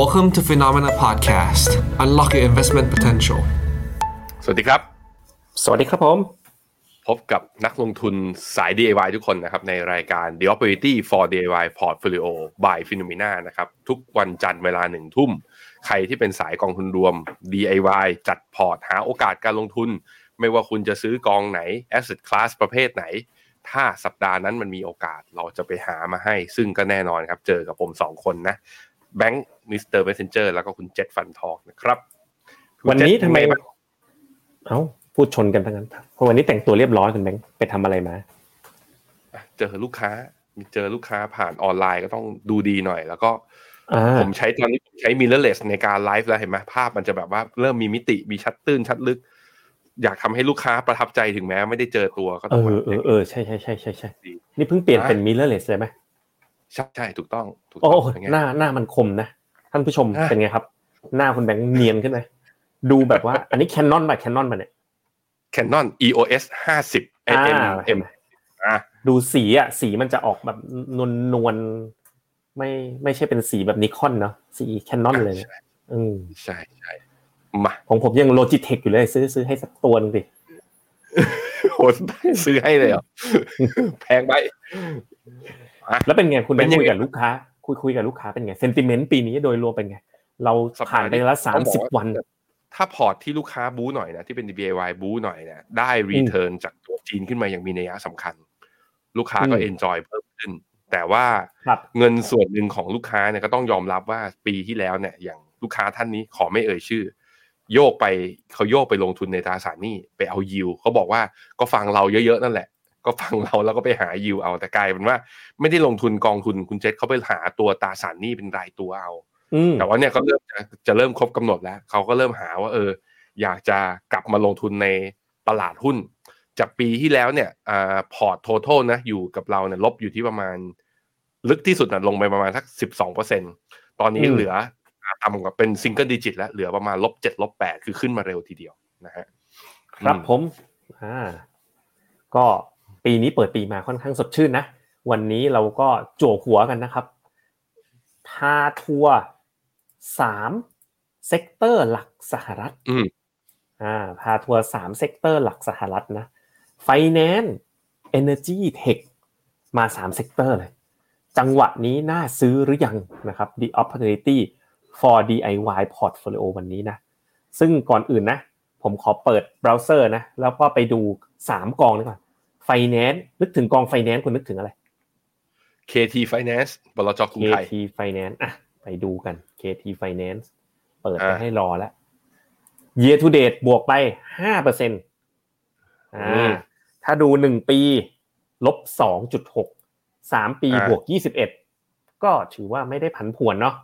Welcome to Phenomena Podcast. Unlock your investment potential. สวัสดีครับ สวัสดีครับผม พบกับนักลงทุนสาย DIY ทุกคนนะครับ ในรายการ The Opportunity for DIY Portfolio by Phenomena นะครับ ทุกวันจันทร์เวลาหนึ่งทุ่ม ใครที่เป็นสายกองทุนรวม DIY จัดพอร์ตหาโอกาสการลงทุน ไม่ว่าคุณจะซื้อกองไหน Asset Class ประเภทไหนถ้าสัปดาห์นั้นมันมีโอกาสเราจะไปหามาให้ ซึ่งก็แน่นอนครับ เจอกับผมสองคนนะ แบงค์ Mr. Messenger แล้วก็คุณเจษฟันทองนะครับ วันนี้ทำไมคุณเจษเป็นงบ้างเอ้าพูดชนกันทั้งนั้นเพราะวันนี้แต่งตัวเรียบร้อยคุณแบงค์ไปทำอะไรมาเจอลูกค้ามีเจอลูกค้าผ่านออนไลน์ก็ต้องดูดีหน่อย แล้วก็อ่าผมใช้ตอนนี้ผมใช้ mirrorless ในการไลฟ์แล้วเห็นไหมภาพมันจะแบบว่าเริ่มมีมิติมีชัดตื้นชัดลึก อยากทำให้ลูกค้าประทับใจถึงแม้ไม่ได้เจอตัวก็เอต้องแบบเออเออใช่ใช่ใช่ใช่ใช่ดีนี่เพิ่งเปลี่ยนเป็น mirrorless เลยไหม ใช่ใช่ถูกต้องถูกโอ้ต้องเป็นไงหน้าหน้ามันคมนะท่านผู้ชมอะเป็นไงครับ หน้าคุณแบงค์เนียนขึ้นไหมดูแบบว่า อันนี้แคนนอนป่ะแคนนอนป่ะเนี่ย Canon EOS 50อ่า M เห็น M ไหมอะดูสีอะสีมันจะออกแบบนวลนวลๆไม่ไม่ใช่เป็นสีแบบนิคอนเนาะสีแคนนอนเลยเนี่ยอืมใช่ใช่มาของผมยังโลจิเทคอยู่เลยซื้อซื้อให้สักตัวหนึงดิโหซื้อให้เลยเหรอแพงไปอะ แล้วเป็นไงคุณแบเป็นยังไงคุยไงกับลูกค้า คุยคุยกับลูกค้าเป็นไง sentiment ปีนี้โดยรวมเป็นไง เราผ่านไปแล้วสามสิบวัน ถ้าพอร์ตที่ลูกค้าบู๊หน่อยนะที่เป็น DIY บู๊หน่อยเนี่ยได้ return จากตัวจีนขึ้นมาอย่างมีนัยสำคัญ ลูกค้าก็อืม enjoy เพิ่มขึ้น แต่ว่าครับเงินส่วนหนึ่งของลูกค้าเนี่ยก็ต้องยอมรับว่าปีที่แล้วเนี่ยอย่างลูกค้าท่านนี้ขอไม่เอ่ยชื่อโยกไปเขาโยกไปลงทุนในตราสารหนี้ไปเอายิวเขาบอกว่าก็ฟังเราเยอะๆนั่นแหละ ก็ฟังเราแล้วก็ไปหายิวเอาแต่กลายเป็นว่า ไม่ได้ลงทุนกองทุนคุณเจษเขาไปหาตัวตราสารหนี้เป็นรายตัวเอาอืมแต่ว่าเนี่ยก็เริ่มจะจะเริ่มครบกำหนดแล้วเขาก็เริ่มหาว่า เออ อยากจะกลับมาลงทุนในตลาดหุ้น จากปีที่แล้วเนี่ยอ่าพอร์ตท t a l นะอยู่กับเราเนี่ยลบอยู่ที่ประมาณ ลึกที่สุดนะลงไปประมาณสักสิบสองเปอร์เซ็นตอนนี้อืมเหลือต่ำกว่าเป็น single digit แล้วเหลือประมาณลบเจ็ดลบแปดคือขึ้นมาเร็วทีเดียวนะฮะครับอืมผมอ่าก็ ปีนี้เปิดปีมาค่อนข้างสดชื่นนะ วันนี้เราก็จั่วหัวกันนะครับ พาทัวร์สาม sector หลักสหรัฐอืมอ่าพาทัวร์สาม sector หลักสหรัฐนะ Finance Energy Tech มาสาม sector เลย จังหวะนี้น่าซื้อหรือยังนะครับ The Opportunity for DIY Portfolio วันนี้นะ ซึ่งก่อนอื่นนะ ผมขอเปิดเบราว์เซอร์นะ แล้วก็ไปดูสามกองนี้ก่อน Finance นึกถึงกอง Finance คุณนึกถึงอะไร KT Finance บลจ.กรุงไทย KT Finance อะไปดูกัน KT Finance เปิดไปอ่าให้รอแล้ว Year to date บวกไปห้าเปอร์เซ็นต์อือ่ามถ้าดูหนึ่งปีลบสองจุดหกสามปีอ่าบวกยี่สิบเอ็ดก็ถือว่าไม่ได้ผันผวนเนาะ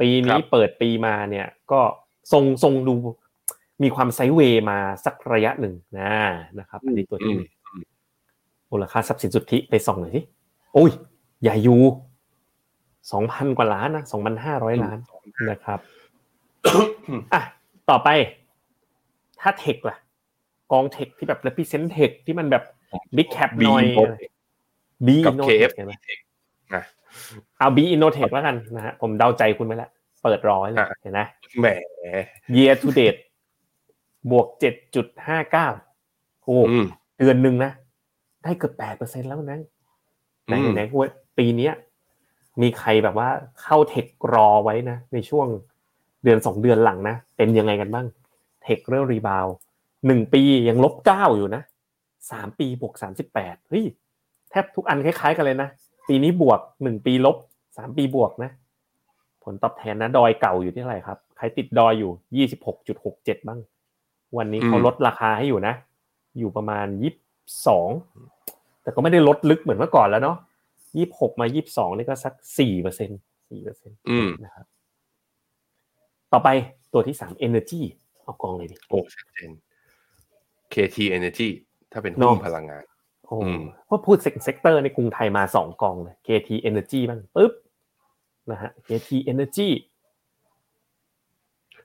ปีคนี้รับเปิดปีมาเนี่ย ก็ทรงทรงดูมีความไซด์เวย์มาสักระยะหนึ่งนะนะครับอันนี้ตัวที่หนึ่ง มูลค่าทรัพย์สินสุทธิไปส่องหน่อยสิโอ้ยใหญ่อยู่สองพันกว่าล้านนะสองพันห้าร้อยล้านนะครับอะต่อไป ถ้าเทคล่ะ กองเทคที่แบบ represent เทคที่มันแบบ big cap บีหน่อย B กับ Innotech KF เห็นไหมนะเอา B Innotech แล้วกันนะฮะผมเดาใจคุณไปแล้วเปิดร้อยเลยอะเห็นไหมแหม year to date บวกเจ็ดจุดห้าเก้าโอ้อืมเดือนหนึ่งนะ ได้เกือบแปดเปอร์เซ็นแล้วนะไหนอืมไหนว่าปีเนี้ย มีใครแบบว่าเข้าเทครอไว้นะ ในช่วงเดือนสองเดือนหลังนะ เป็นยังไงกันบ้าง เทคเริ่มรีบาวหนึ่งปียังลบเก้าอยู่นะสามปีบวกสามสิบแปดเฮ้ยแทบทุกอันคล้ายๆกันเลยนะ ปีนี้บวกหนึ่งปีลบสามปีบวกนะ ผลตอบแทนนะ ดอยเก่าอยู่ที่เท่าไหร่ครับ ใครติดดอยอยู่ยี่สิบหกจุดหกเจ็ดบ้าง วันนี้เขาอืมลดราคาให้อยู่นะ อยู่ประมาณยี่ สองแต่ก็ไม่ได้ลดลึกเหมือนเมื่อก่อนแล้วเนาะยี่หกมายี่สองนี่ก็สักสี่เปอร์เซ็นสี่เปอร์เซ็นอืมนะครับ ต่อไปตัวที่สาม energy เอากองเลยดิโอ้ชัดเจน KT Energy ถ้าเป็นหุ้นเนอะพลังงานโอ้อืมเพราะพูด sector ในกรุงไทยมาสองกองเลย KT energy บ้างปุ๊บนะฮะ KT energy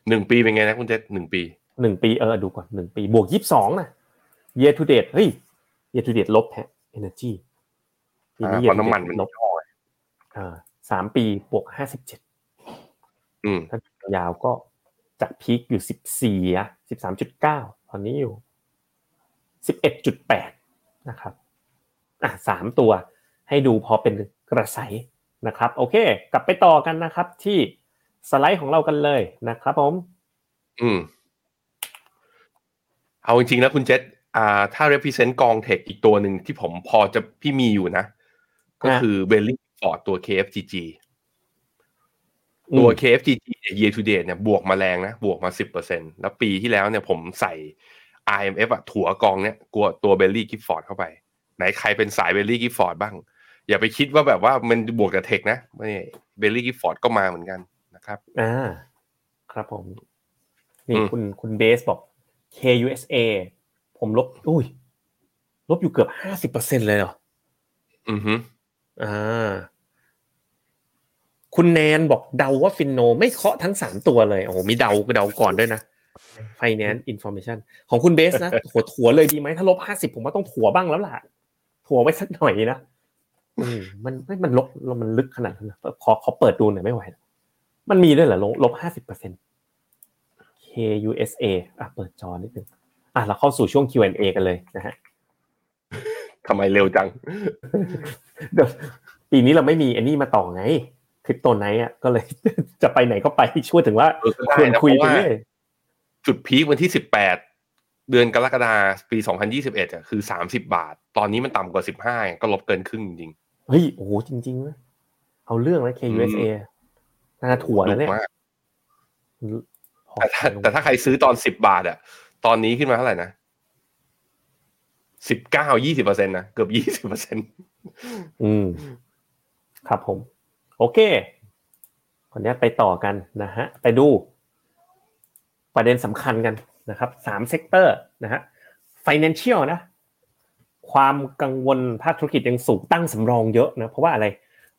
หนึ่งปีเป็นไงนะคุณเจษหนึ่งปีหนึ่งปีเออดูก่อนหนึ่งปี บวกยี่สิบสองนะ year to date เฮ้ย year to date ลบแฮะ energy ปีอ่านี้เพ year ราะ to น้ำมัน date มันลบย่อไงอ่าสามปีบวกห้าสิบเจ็ดอืมถ้ายาวก็จากพีคอยู่สิบสี่อะสิบสามจุดเก้าตอนนี้อยู่สิบเอ็ดจุดแปดนะครับอะสามตัวให้ดูพอเป็นกระแสนะครับ โอเค กลับไปต่อกันนะครับ ที่สไลด์ของเรากันเลยนะครับผม อืมเอาจริงๆนะคุณเจษ อ่าถ้า represent กอง tech อีกตัวหนึ่งที่ผมพอจะพี่มีอยู่นะ ก็คือ Baillie Gifford ตัว KFGG ตัว KFGG เนี่ย year to date เนี่ยบวกมาแรงนะ บวกมา 10%แล้วปีที่แล้วเนี่ยผมใส่ RMF อะถัวกองเนี่ยกลัวตัว Baillie Gifford เข้าไป ไหนใครเป็นสาย Baillie Gifford บ้าง อย่าไปคิดว่าแบบว่ามันบวกกับ tech นะไม่ Baillie Gifford ก็มาเหมือนกันนะครับอ่าครับผม นี่อืมคุณคุณเบสบอก KUSA ผมลบอุ้ย ลบอยู่เกือบห้าสิบเปอร์เซ็นเลยเหรอ อือฮึอ่า คุณแนนบอกเดาว่าฟินโน ไม่เคาะทั้งสามตัวเลย โอ้โห มีเดาเดาก่อนด้วยนะ Finance Information ของคุณเบสนะหัวถัวเลยดีไหมถ้าลบห้าสิบผมว่าต้องถัวบ้างแล้วล่ะ ถัวไว้สักหน่อยนะอืมมันไม่มันลบมันลึกขนาดนั้นนะขอขอเปิดดูหน่อยไม่ไหวแล้วมันมีด้วยเหรอลบลบห้าสิบเปอร์เซ็นต์ KUSA อะเปิดจอนิดนึง อะเราเข้าสู่ช่วง Q&A กันเลยนะฮะทำไมเร็วจังเดี๋ยวปีนี้เราไม่มีอันนี้มาต่อไงคริปโตไนท์อะก็เลยจะไปไหนก็ไปช่วยถึงว่าเออก็ได้ควรนะคุยเพไปราะว่าเรื่อยจุดพีควันที่สิบแปดเดือนกรกฎาคมปี2021อะคือ30บาท ตอนนี้มันต่ำกว่า15ก็ลบเกินครึ่งจริงเฮ้ยโอ้โหจริงๆนะเอาเรื่องแล้ว KUSA น่าถั่วๆแล้วเนี่ยถูกมากแต่ถ้าแต่ถ้าใครซื้อตอน10บาทอะ ตอนนี้ขึ้นมาเท่าไหร่นะ19 20เปอร์เซ็นต์นะเกือบ20เปอร์เซ็นต์อืม ครับผม โอเคคนนี้ไปต่อกันนะฮะ ไปดู ประเด็นสำคัญกันนะครับสาม sector นะฮะ financial นะ ความกังวลภาคธุรกิจยังสูงตั้งสำรองเยอะนะ เพราะว่าอะไร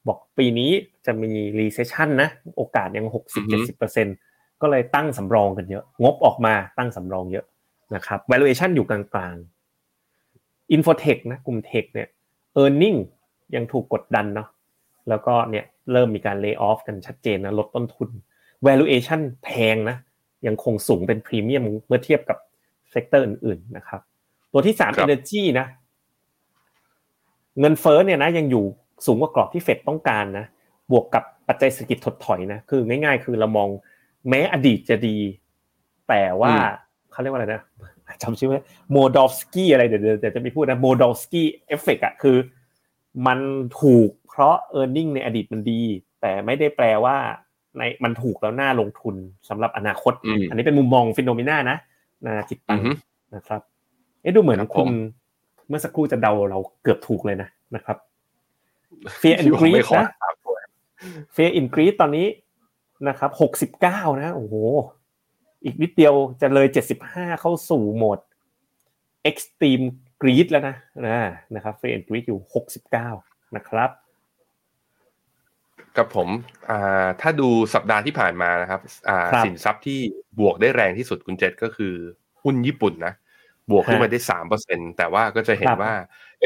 บอกปีนี้จะมี recession นะ โอกาสยังหกสิบเจ็ดสิบเปอร์เซ็นก็เลยตั้งสำรองกันเยอะ งบออกมาตั้งสำรองเยอะ นะครับ valuation อยู่กลางๆ infotech นะกลุ่ม tech เนี่ย earning ยังถูกกดดันเนาะแล้วก็เนี่ยเริ่มมีการ lay off กันชัดเจนนะลดต้นทุน valuation แพงนะยังคงสูงเป็นพรีเมียมเมื่อเทียบกับ sector อื่นๆนะครับ ตัวที่สามครับ energy นะเงินเฟ้อเนี่ยนะยังอยู่สูงกว่ากรอบที่เฟดต้องการนะบวกกับปัจจัยเศรษฐกิจถดถอยนะคือง่าย ๆ คือเรามองแม้อดีตจะดี แต่ว่า เขาเรียกว่าอะไรนะจำชื่อไม่โมดอฟสกี้อะไรเดี๋ยวเดี๋ยวจะไม่พูดนะโมดอฟสกี้เอฟเฟกอะคือ มันถูกเพราะ e a r n i n g ในอดีตมันดี แต่ไม่ได้แปลว่าในมันถูกแล้วน่าลงทุนสำหรับอนาคตอืมอันนี้เป็นมุมมองฟิโนเมนานะนานาจิตตัอืงอฮึนะครับ เอ๊ะดูเหมือนครับผมคุณเมื่อสักครู่จะเดาเราเกือบถูกเลยนะนะครับ Fear and ที่ผมไม่ Greed ขอนะถามตัว Fear and Greed ตอนนี้นะครับหกสิบเก้านะ โอ้โห อีกนิดเดียวจะเลยเจ็ดสิบห้าเข้าสู่โหมด Extreme Greed แล้วนะนะนะครับ Fear and Greed อยู่หกสิบเก้านะครับกับผมอ่าถ้าดูสัปดาห์ที่ผ่านมานะครับอ่าครับสินทรัพย์ที่บวกได้แรงที่สุดคุณเจษก็คือหุ้นญี่ปุ่นนะบวกขึ้นมาได้สามเปอร์เซ็นแต่ว่าก็จะเห็นครับว่า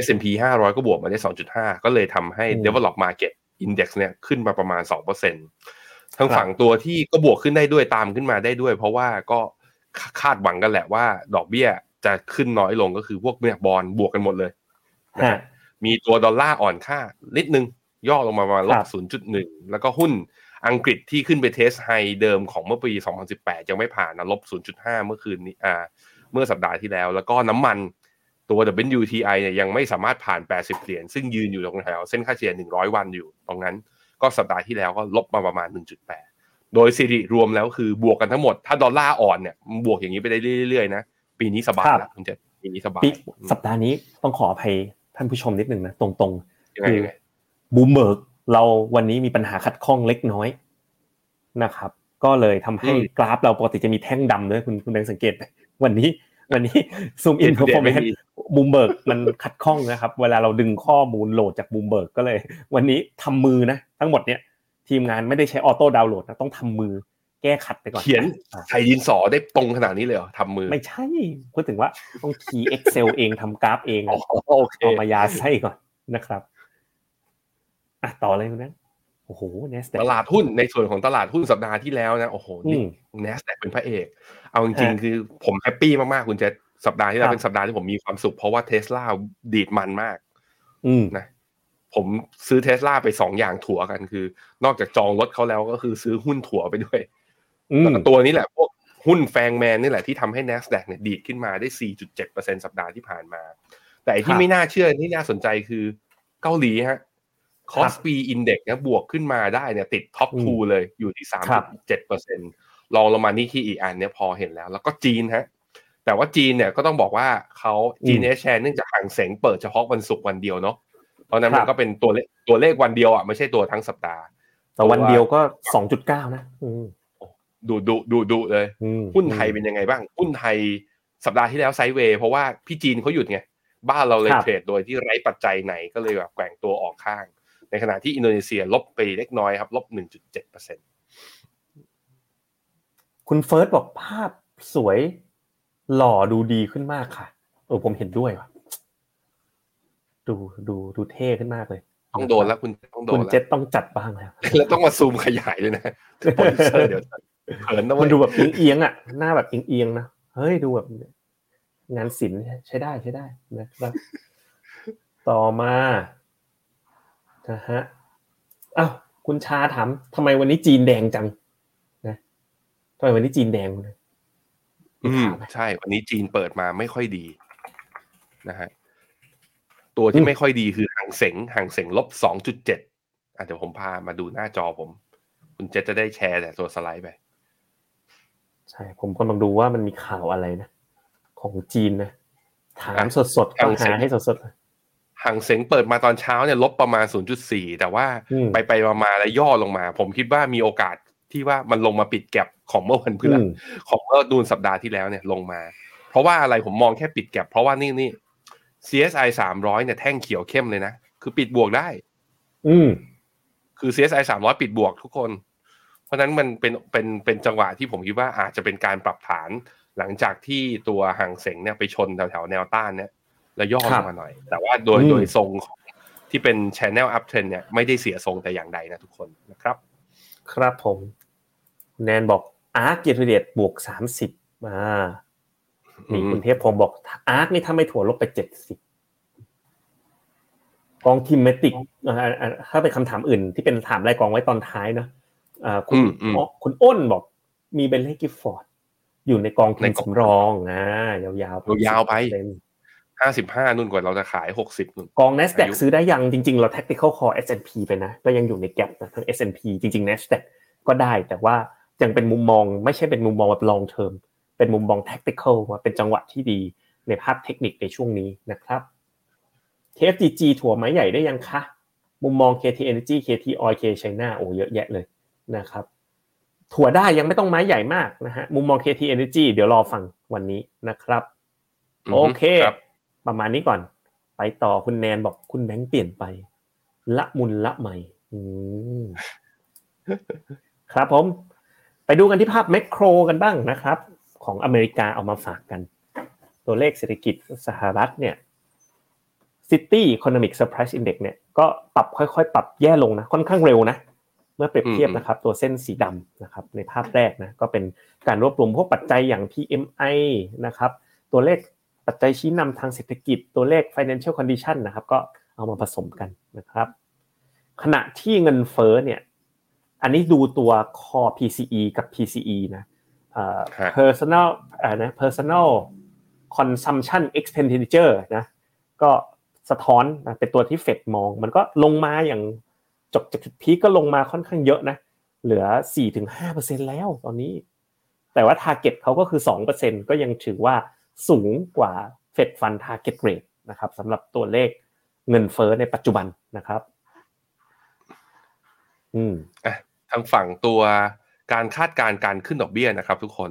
S&P 500 ก็บวกมาได้2.5ก็เลยทำให้อืม Develop Market Index เนี่ยขึ้นมาประมาณ2%ทั้งครั บฝั่งตัวที่ก็บวกขึ้นได้ด้วยตามขึ้นมาได้ด้วย เพราะว่าก็คาดหวังกันแหละว่า ดอกเบี้ยจะขึ้นน้อยลงก็คือพวกเนี่ยบอนด์บวกกันหมดเลยนะฮะฮะมีตัวดอลลาร์อ่อนค่านิดนึง ย่อลงมาประมาณลบครับ 0.1แล้วก็หุ้นอังกฤษที่ขึ้นไป test high เดิมของเมื่อปี 2018 ยังไม่ผ่านนะลบ 0.5 เมื่อคืนนี้อ่าเมื่อสัปดาห์ที่แล้ว แล้วก็น้ำมันตัว WTI เนี่ยยังไม่สามารถผ่าน 80 เหรียญซึ่งยืนอยู่ตรงแถวเส้นค่าเฉลี่ย 100 วันอยู่ตรงนั้น ก็สัปดาห์ที่แล้วก็ลบมาประมาณ 1.8 โดยสิริรวมแล้วคือบวกกันทั้งหมด ถ้าดอลลาร์อ่อนเนี่ยมันบวกอย่างนี้ไปได้เรื่อยๆนะปีนี้สบายครับแล้วคุณเจษปีนี้สบายปีสัปดาห์นี้ต้องขออภัยท่านผู้ชมนิดหนึ่งนะตรงยังไงยังไงๆบูมเบิร์กเราวันนี้มีปัญหาขัดข้องเล็กน้อยนะครับ ก็เลยทำให้อืมกราฟเราปกติจะมีแท่งดำด้วยคุณคุณแบงค์สังเกตไหมวันนี้ วันนี้ซูมอิน Day เพอ to ร์ day ฟอร์แมไม่นมีบูมเบิร์กมันขัดข้องนะครับ เวลาเราดึงข้อมูลโหลดจากบูมเบิร์กก็เลย วันนี้ทำมือนะ ทั้งหมดเนี่ยทีมงานไม่ได้ใช้ auto download นะต้องทำมือแก้ขัดไปก่อนเขียนอะไทยดินสอได้ตรงขนาดนี้เลยเหรอทำมือ ไม่ใช่พูดถึงว่าต้อง key Excel เองทำกราฟเองอ๋ออะโอเคเอามายาไส้ก่อนนะครับอะต่อเลยคุณแบ งค์โหโอ้โหเนสตลาดหุ้นในส่วนของตลาดหุ้นสัปดาห์ที่แล้วนะ โอ้โห นี่ NASDAQ เป็นพระเอก เอาจริงๆ คือผม happy มากๆ คุณเจษสัปดาห์ที่แล้วเป็นสัปดาห์ที่ผมมีความสุข เพราะว่าเทสลาดีดมันมากอืมนะผมซื้อเทสลาไปสองอย่างถัวกันคือ นอกจากจองรถเขาแล้วก็คือซื้อหุ้นถัวไปด้วยอืมตัวนี้แหละพวกหุ้น FANGMAN นี่แหละที่ทำให้ NASDAQ เนี่ยดีดขึ้นมาได้ 4.7%สัปดาห์ที่ผ่านมา แต่ไอ้ที่ไม่น่าเชื่อที่น่าสนใจคือเกาหลีฮะ KOSPI index เนี่ยบวกขึ้นมาได้เนี่ยติด top two เลยอยู่ที่3.7%ลองลงมานี่ที่อีกอันเนี่ยพอเห็นแล้ว แล้วก็จีนฮะแต่ว่าจีนเนี่ยก็ต้องบอกว่าเขาจีน H share เนื่องจากฮั่งเส็งเปิดเฉพาะวันศุกร์วันเดียวเนาะเพราะนั้นมันก็เป็นตัวเลขตัวเลขวันเดียวอะไม่ใช่ตัวทั้งสัปดาห์ แต่วันเดียวก็สองจุดเก้านะอืมดูดูดูดูเลยอืมหุ้นไทยเป็นยังไงบ้างหุ้นไทยสัปดาห์ที่แล้ว sideway เพราะว่าพี่จีนเขาหยุดไงบ้านเราเลย trade โดยที่ไร้ปัจจัยไหนก็เลยแบบแกว่งตัวออกข้าง ในขณะที่อินโดนีเซียลบไปเล็กน้อยครับลบ 1.7เปอร์เซ็นต์คุณเฟิร์สบอกภาพสวยหล่อดูดีขึ้นมากค่ะเออผมเห็นด้วยว่ะดูดูดูเท่ขึ้นมากเลย ต้องโดนแล้วคุณต้องโดคุนณแล้วเจษต้องจัดบ้างแล้วแล้วต้องมาซูมขยายเลยนะโปรดิวเซอร์เดี๋ยวเขินนะเว้มันดูแบบเอียงๆอะหน้าแบบเอียงๆนะเฮ้ยดูแบบงานศิลป์ใช้ได้ใช้ได้นะครับต่อมา นะฮะอ้าวคุณชาถามทำไมวันนี้จีนแดงจังนะทำไมวันนี้จีนแดงนะอืมใช่ วันนี้จีนเปิดมาไม่ค่อยดีนะฮะตัวที่ไม่ค่อยดีคือห่างเสงห่างเสงลบ2.7อะเดี๋ยวผมพามาดูหน้าจอผม คุณเจษจะได้แชร์แต่ตัวสไลด์ไปใช่ ผมกำลังดูว่ามันมีข่าวอะไรนะ ของจีนนะถามอะสดๆก็ทางเซ็หานให้สดๆเลย ห่างเสงเปิดมาตอนเช้าเนี่ยลบประมาณ 0.4 แต่ว่าอืมไปไปมามาแล้วย่อลงมา ผมคิดว่ามีโอกาสที่ว่ามันลงมาปิดแก็บของเมื่อวันพฤหัสอืมของเมื่อดูนสัปดาห์ที่แล้วเนี่ยลงมา เพราะว่าอะไรผมมองแค่ปิดแก็บเพราะว่านี่นี่ CSI 300เนี่ยแท่งเขียวเข้มเลยนะ คือปิดบวกได้ อืมคือ CSI 300 ปิดบวกทุกคน เพราะฉะนั้นมันเป็นเป็นเป็นจังหวะที่ผมคิดว่าอาจจะเป็นการปรับฐานหลังจากที่ตัวห่างเสงเนี่ยไปชนแถวแถวๆแนวต้านเนี่ย แล้วย่อคลรับงมาหน่อย แต่ว่าโดยอืมโดยทรงของที่เป็น Channel Up Trend เนี่ยไม่ได้เสียทรงแต่อย่างใดนะทุกคนนะครับ ครับผม แนนบอกอาร์คเกียรติเดตบวกสามสิบมานี่อืมคุณเทพผมบอกอาร์คนี่ถ้าไม่ถั่วลบไปเจ็ดสิบกองทีมเมติกถ้าเป็นคำถามอื่น ที่เป็นถามรายกองไว้ตอนท้ายเนอะอ่าคุณอืมอืมอ๋อคุณอ้นบอก มีเบนเล่กิฟฟอร์ดอยู่ในกองทุในนกองสำรองอ่ายาวๆยาวๆไป10% ห้าสิบห้านุ่นกว่าเราจะขายหกสิบนุ่นกอง NASDAQ อายุซื้อได้ยังจริง ๆ เรา tactical call S&P ไปนะ ก็ยังอยู่ในแกลนะทั้ง S&P จริง ๆ NASDAQ ก็ได้แต่ว่ายังเป็นมุมมองไม่ใช่เป็นมุมมองแบบ long term เป็นมุมมอง tactical ว่าเป็นจังหวะที่ดีในภาพเทคนิคในช่วงนี้นะครับ KFGG ถั่วไม้ใหญ่ได้ยังคะ มุมมอง KT Energy KT Oil K China โอ้เยอะแยะเลยนะครับ ถั่วได้ยังไม่ต้องไม้ใหญ่มากนะฮะมุมมอง KT Energy เดี๋ยวรอฟังวันนี้นะครับ โอเคครับ ประมาณนี้ก่อน ไปต่อคุณแนนบอกคุณแบงค์เปลี่ยนไป ละมุนละใหม่อืมครับผม ไปดูกันที่ภาพแมกโครกันบ้างนะครับ ของอเมริกาเอามาฝากกัน ตัวเลขเศรษฐกิจสหรัฐเนี่ย City Economic Surprise Index เนี่ยก็ปรับค่อยๆ ปรับแย่ลงนะ ค่อนข้างเร็วนะ เมื่อเปรียบเทียบอืมนะครับ ตัวเส้นสีดำนะครับ ในภาพแรกนะ ก็เป็นการรวบรวมพวกปัจจัยอย่าง PMI นะครับ ตัวเลข ปัจจัยชี้นำทางเศรษฐกิจตัวเลข financial condition นะครับ ก็เอามาผสมกันนะครับ ขณะที่เงินเฟ้อเนี่ยอันนี้ดูตัว core PCE กับ PCE นะเอ่อฮะ personal อ่านะ personal consumption expenditure นะก็สะท้อนนะเป็นตัวที่เฟดมอง มันก็ลงมาอย่างจบจากจุดพีคก็ลงมาค่อนข้างเยอะนะ เหลือ 4-5%แล้วตอนนี้ แต่ว่า target เขาก็คือ 2%ก็ยังถือว่า สูงกว่า Fed Fund Target Rate นะครับสำหรับตัวเลขเงินเฟ้อในปัจจุบันนะครับ อืมอะทางฝั่งตัวการคาดการณ์การขึ้นดอกเบี้ยนะครับ ทุกคน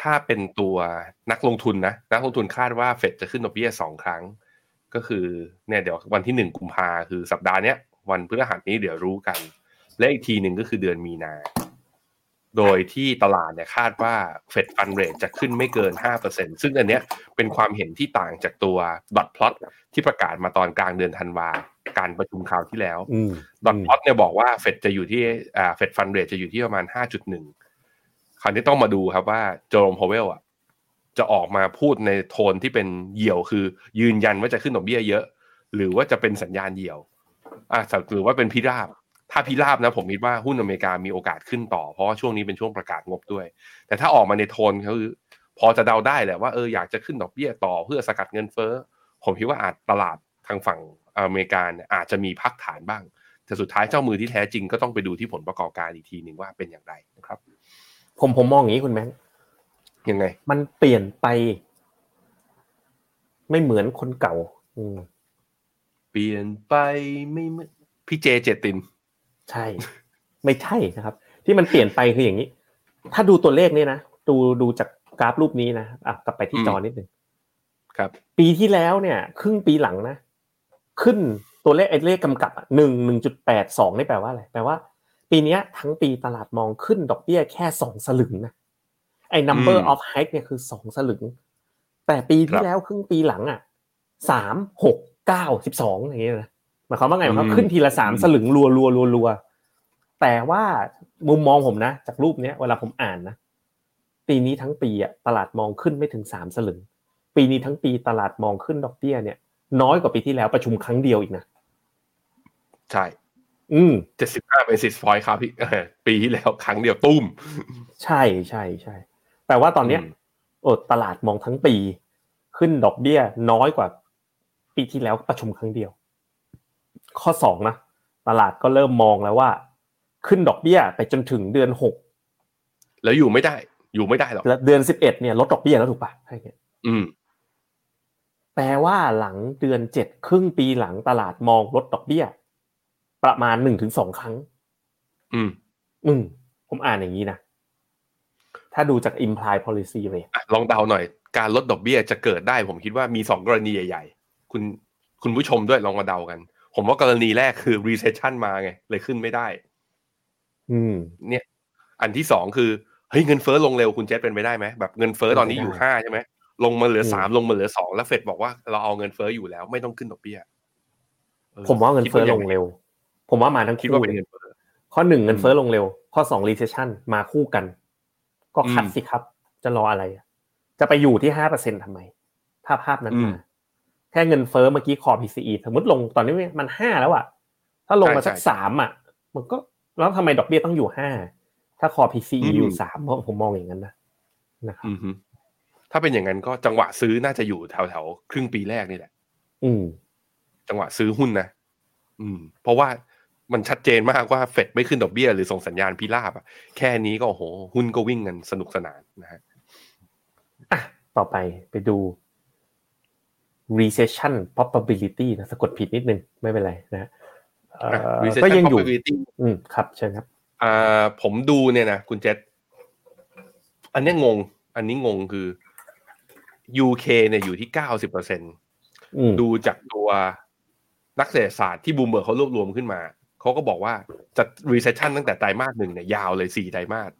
ถ้าเป็นตัวนักลงทุนนะนักลงทุนคาดว่าเฟดจะขึ้นดอกเบี้ยสองครั้ง ก็คือเนี่ยเดี๋ยววันที่หนึ่งกุมภาคือสัปดาห์เนี้ยวันพฤหัสนี้เดี๋ยวรู้กัน และอีกทีหนึ่งก็คือเดือนมีนา โดยที่ตลาดเนี่ยคาดว่าเฟดฟันเรทจะขึ้นไม่เกิน 5%ซึ่งอันเนี้ยเป็นความเห็นที่ต่างจากตัวดอทพลอตที่ประกาศมาตอนกลางเดือนธันวาการประชุมคราวที่แล้วอืมดอทพอตเนี่ยบอกว่าเฟดจะอยู่ที่อ่าเฟดฟันเรทจะอยู่ที่ประมาณ 5.1 คราวนี้ต้องมาดูครับว่าโจมพาวเวลอะจะออกมาพูดในโทนที่เป็นเหยี่ยวคือ ยืนยันว่าจะขึ้นดอกเบี้ยเยอะ หรือว่าจะเป็นสัญญาณเหยี่ยวอะหรือว่าเป็นพิราบ ถ้าพิราบนะผมคิดว่าหุ้นอเมริกามีโอกาสขึ้นต่อ เพราะว่าช่วงนี้เป็นช่วงประกาศงบด้วย แต่ถ้าออกมาในโทนคือพอจะเดาได้แหละว่าเอออยากจะขึ้นดอกเบี้ยต่อเพื่อสกัดเงินเฟ้อ ผมคิดว่าอาจตลาดทางฝั่งอเมริกาเนี่ยอาจจะมีพักฐานบ้าง แต่สุดท้ายเจ้ามือที่แท้จริงก็ต้องไปดูที่ผลประกอบการอีกทีหนึ่งว่าเป็นอย่างไรนะครับ ผมผมมองอย่างนี้คุณแม่ยังไง มันเปลี่ยนไป ไม่เหมือนคนเก่า อืมเปลี่ยนไปไม่เหมือนพี่เจเจติน ใช่ ไม่ใช่นะครับ ที่มันเปลี่ยนไปคืออย่างนี้ ถ้าดูตัวเลขนี่นะดูดูจากกราฟรูปนี้นะอะกลับไปที่จอนิดหนึ่งครับ ปีที่แล้วเนี่ย ครึ่งปีหลังนะ ขึ้นตัวเลขไอ้เลขกำกับหนึ่งหนึ่งจุดแปดสองนี่แปลว่าอะไรแปลว่า ปีเนี้ยทั้งปีตลาดมองขึ้นดอกเบี้ยแค่สองสลึงนะไอ้ number อืม of hike เนี่ยคือสองสลึง แต่ปีครัที่บแล้วครึ่งปีหลังอะสามหกเก้าสิบสองอย่างเงี้ยนะหมายความว่าไงหมายความอืมว่าขึ้นทีละสามสลึงรัวรัวรัวรัวแต่ว่ามุมมองผมนะ จากรูปเนี้ยเวลาผมอ่านนะปีนี้ทั้งปีอะตลาดมองขึ้นไม่ถึงสามสลึง ปีนี้ทั้งปีตลาดมองขึ้นดอกเบี้ยเนี่ย น้อยกว่าปีที่แล้วประชุมครั้งเดียวอีกนะใช่ อืมเจ็ดสิบห้าเบสิสพอยต์ครับพี่เออปีที่แล้วครั้งเดียวตุ้ม ใช่ใช่ใช่แปลว่าตอนเนี้ยอืมโอ้ตลาดมองทั้งปี ขึ้นดอกเบี้ยน้อยกว่า ปีที่แล้วประชุมครั้งเดียว ข้อสองนะตลาดก็เริ่มมองแล้วว่า ขึ้นดอกเบี้ยไปจนถึงเดือนหกแล้วอยู่ไม่ได้ อยู่ไม่ได้หรอกและเดือนสิบเอ็ดเนี่ยลดดอกเบี้ยแล้วถูกปะใช่เนี่ยอืมแปลว่าหลังเดือนเจ็ดครึ่งปีหลังตลาดมองลดดอกเบี้ย ประมาณหนึ่งถึงสองครั้ง อืม อืม ผมอ่านอย่างนี้นะ ถ้าดูจาก implied policy rate อะลองเดาหน่อย การลดดอกเบี้ยจะเกิดได้ ผมคิดว่ามีสองกรณีใหญ่ ๆ คุณคุณผู้ชมด้วยลองมาเดากัน ผมว่ากรณีแรกคือ recession มาไง เลยขึ้นไม่ได้ อืม เนี่ย อันที่สองคือเฮ้ยเงินเฟ้อลงเร็วคุณเจษเป็นไปได้ไหมแบบเงินเฟ้อตอนนี้อยู่เป็นไปได้ห้าใช่ไหมลงมาเหลืออืมสามลงมาเหลือสองแล้วเฟดบอกว่าเราเอาเงินเฟ้ออยู่แล้วไม่ต้องขึ้นดอกเบี้ยออผมว่าเงินเฟ้อคิดลย่างไเร็ว ผมว่ามาทั้งคิดคู่ว่าเป็นเลยเงินเฟ้อข้อหนึ่งเงินอืมเฟ้อลงเร็ว ข้อสอง recession มาคู่กัน ก็คัดอืมสิครับ จะรออะไรอะจะไปอยู่ที่ห้าเปอร์เซ็นทำไม ถ้าภาพนั้นอืมมา แค่เงินเฟ้อเมื่อกี้คอ PCE สมมติลงตอนนี้มันห้าแล้วอะถ้าลงมาใช่สักใช่สามอะมันก็แล้วทำไมดอกเบี้ยต้องอยู่ห้าถ้าคอ PCE อืมอยู่สามผมมองอย่างนั้นนะนะครับอือฮึถ้าเป็นอย่างนั้นก็จังหวะซื้อน่าจะอยู่แถวแถวๆครึ่งปีแรกนี่แหละ อืม จังหวะซื้อหุ้นนะอืม เพราะว่ามันชัดเจนมากว่าเฟดไม่ขึ้นดอกเบี้ยหรือส่งสัญญาณพิราบอะแค่นี้ก็โอ้โหหุ้นก็วิ่งกันสนุกสนานนะฮะอะต่อไปไปดู recession probability นะสะกดผิดนิดนึงไม่เป็นไรนะเอ่อ Recession ก็ยังอยู่ probability อืมครับเชิญครับอ่าผมดูเนี่ยนะคุณเจษอันเนี้ยงง อันนี้งงคือ UK เนี่ยอยู่ที่เก้าสิบเปอร์เซ็นอืมดูจากตัวนักเศรษฐศาสตร์ที่บูมเบิร์กเขารวบรวมขึ้นมา เขาก็บอกว่าจะ recession ตั้งแต่ไตรมาสหนึ่งเนี่ยยาวเลยสี่ไตรมาส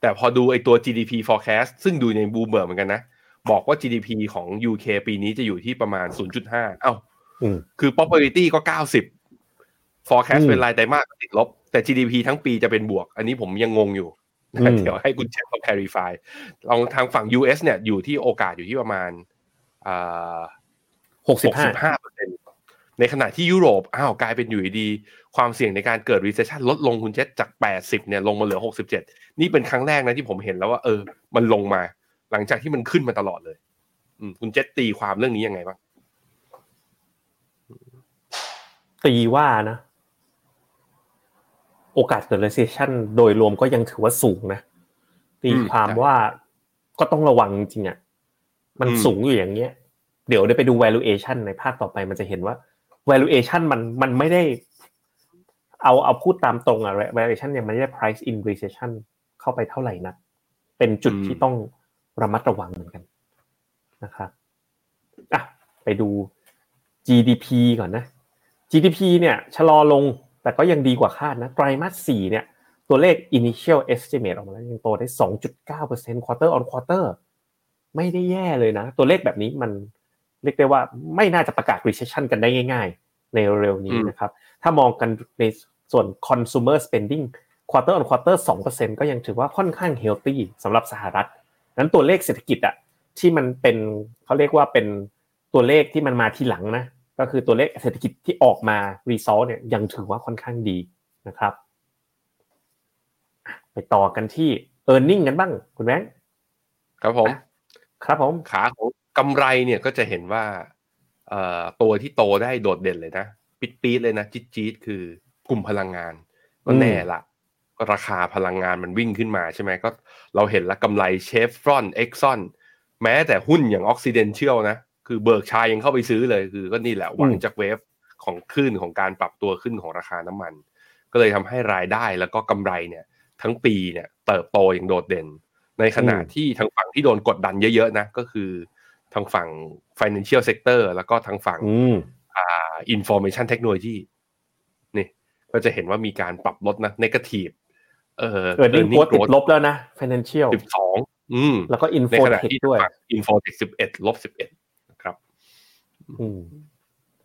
แต่พอดูไอตัว GDP forecast ซึ่งดูในบูมเบิร์กเหมือนกันนะ บอกว่า GDP ของ UK ปีนี้จะอยู่ที่ประมาณ 0.5 เอ้าอืมคือ probability ก็ 90 forecast อืมเป็นรายไตรมาสก็ติดลบ แต่ GDP ทั้งปีจะเป็นบวก อันนี้ผมยังงงอยู่อืมเดี๋ยวให้คุณเจษเขา clarify ลองทางฝั่ง US เนี่ยอยู่ที่โอกาสอยู่ที่ประมาณอ่าหกสิบห้า65เปอร์เซ็นในขณะที่ยุโรป อ้าว กลายเป็นอยู่ดีๆความเสี่ยงในการเกิด recession ลดลงคุณเจษจาก 80 เนี่ยลงมาเหลือ 67 นี่เป็นครั้งแรกนะที่ผมเห็นแล้วว่า เออ มันลงมา หลังจากที่มันขึ้นมาตลอดเลยอืมคุณเจษตีความเรื่องนี้ยังไงบ้างตีว่านะ โอกาสเกิด recession โดยรวมก็ยังถือว่าสูงนะตีความอืมว่าก็ต้องระวังจริงๆอะมันอืมสูงอยู่อย่างเงี้ย เดี๋ยวได้ไปดู valuation ในภาคต่อไปมันจะเห็นว่า valuation มันมันไม่ได้ เอาเอาพูดตามตรงอะ valuation ยังไม่ได้ price in recession เข้าไปเท่าไหร่นะเป็นจุดอืมที่ต้อง ระมัดระวังเหมือนกันนะครับอะไปดู GDP ก่อนนะ GDP เนี่ยชะลอลงแต่ก็ยังดีกว่าคาดนะไตรมาสสี่เนี่ยตัวเลข initial estimate ออกมาแล้วยังโตได้ 2.9% quarter on quarter ไม่ได้แย่เลยนะ ตัวเลขแบบนี้มันเรียกได้ว่าไม่น่าจะประกาศ recession กันได้ง่ายในเร็วนี้นะครับ ถ้ามองกันในส่วน consumer spending quarter on quarter 2%ก็ยังถือว่าค่อนข้าง healthy สำหรับสหรัฐ นั้นตัวเลขเศรษฐกิจอะที่มันเป็นเขาเรียกว่าเป็นตัวเลขที่มันมาทีหลังนะก็คือตัวเลขเศรษฐกิจที่ออกมา result เนี่ยยังถือว่าค่อนข้างดีนะครับ ไปต่อกันที่ e a r n i n g กันบ้างคุณแบงค์ครับผม ครับผมขาของกำไรเนี่ยก็จะเห็นว่าเอ่อตัวที่โตได้โดดเด่นเลยนะ ปิดปีดเลยนะจี๊ดจี๊ดคือกลุ่มพลังงานก็แน่ละ ก็ราคาพลังงานมันวิ่งขึ้นมาใช่ไหมก็เราเห็นแล้วกำไร Chevron Exxon แม้แต่หุ้นอย่าง Occidental นะ คือเบิร์กชายยังเข้าไปซื้อเลยคือก็นี่แหละหวังจากเวฟของคลื่นของการปรับตัวขึ้นของราคาน้ำมัน ก็เลยทำให้รายได้แล้วก็กำไรเนี่ย ทั้งปีเนี่ยเติบโตอย่างโดดเด่น ในขณะที่ทางฝั่งที่โดนกดดันเยอะๆนะก็คือทางฝั่ง financial sector แล้วก็ทางฝั่งอ่า information technology นี่ก็จะเห็นว่ามีการปรับลดนะ negative เออเออนี่ติดลบแล้วนะ financial สิบสองอืมแล้วก็ infotech ด้วย infotech สิบเอ็ดลบสิบเอ็ดครับอืม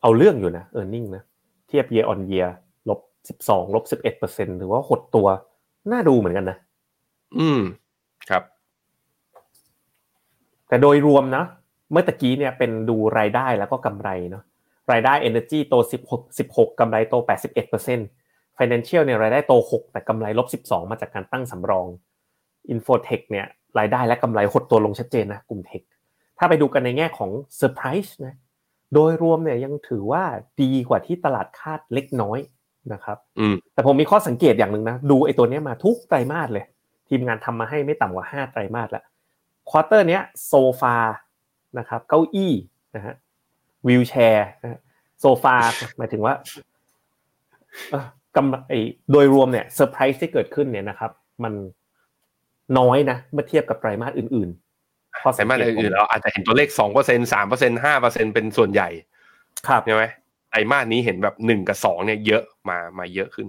เอาเรื่องอยู่นะ earning นะ เทียบ year on year ลบสิบสองลบสิบเอ็ดเปอร์เซ็นหรือว่าหดตัว น่าดูเหมือนกันนะ อืมครับ แต่โดยรวมนะ เมื่อตะกี้เนี่ยเป็นดูรายได้แล้วก็กำไรเนาะรายได้ Energy โต 16 16กำไรโต 81% Financial เนี่ยรายได้โต 6 แต่กำไรลบ 12 มาจากการตั้งสำรอง Infotech เนี่ยรายได้และกำไรหดตัวลงชัดเจนนะกลุ่ม Tech ถ้าไปดูกันในแง่ของเซอร์ไพรส์นะโดยรวมเนี่ยยังถือว่าดีกว่าที่ตลาดคาดเล็กน้อยนะครับแต่ผมมีข้อสังเกตอย่างหนึ่งนะดูไอ้ตัวนี้มาทุกไตรมาสเลย ทีมงานทำมาให้ไม่ต่ำกว่า 5 ไตรมาสแล้ว quarter เนี้ย so far นะครับเก้าอี้นะฮะwheelchair so far หมายถึงว่า กำไรโดยรวมเนี่ยเซอร์ไพรส์ที่เกิดขึ้นเนี่ยนะครับ มันน้อยนะเมื่อเทียบกับไตรมาสอื่นๆพอไตรมาสอื่นๆเราอาจจะเห็นตัวเลขสองเปอร์เซ็นสามเปอร์เซ็นห้าเปอร์เซ็นเป็นส่วนใหญ่ ครับใช่ไหมไตรมาสนี้เห็นแบบหนึ่งกับสองเนี่ยเยอะมามาเยอะขึ้น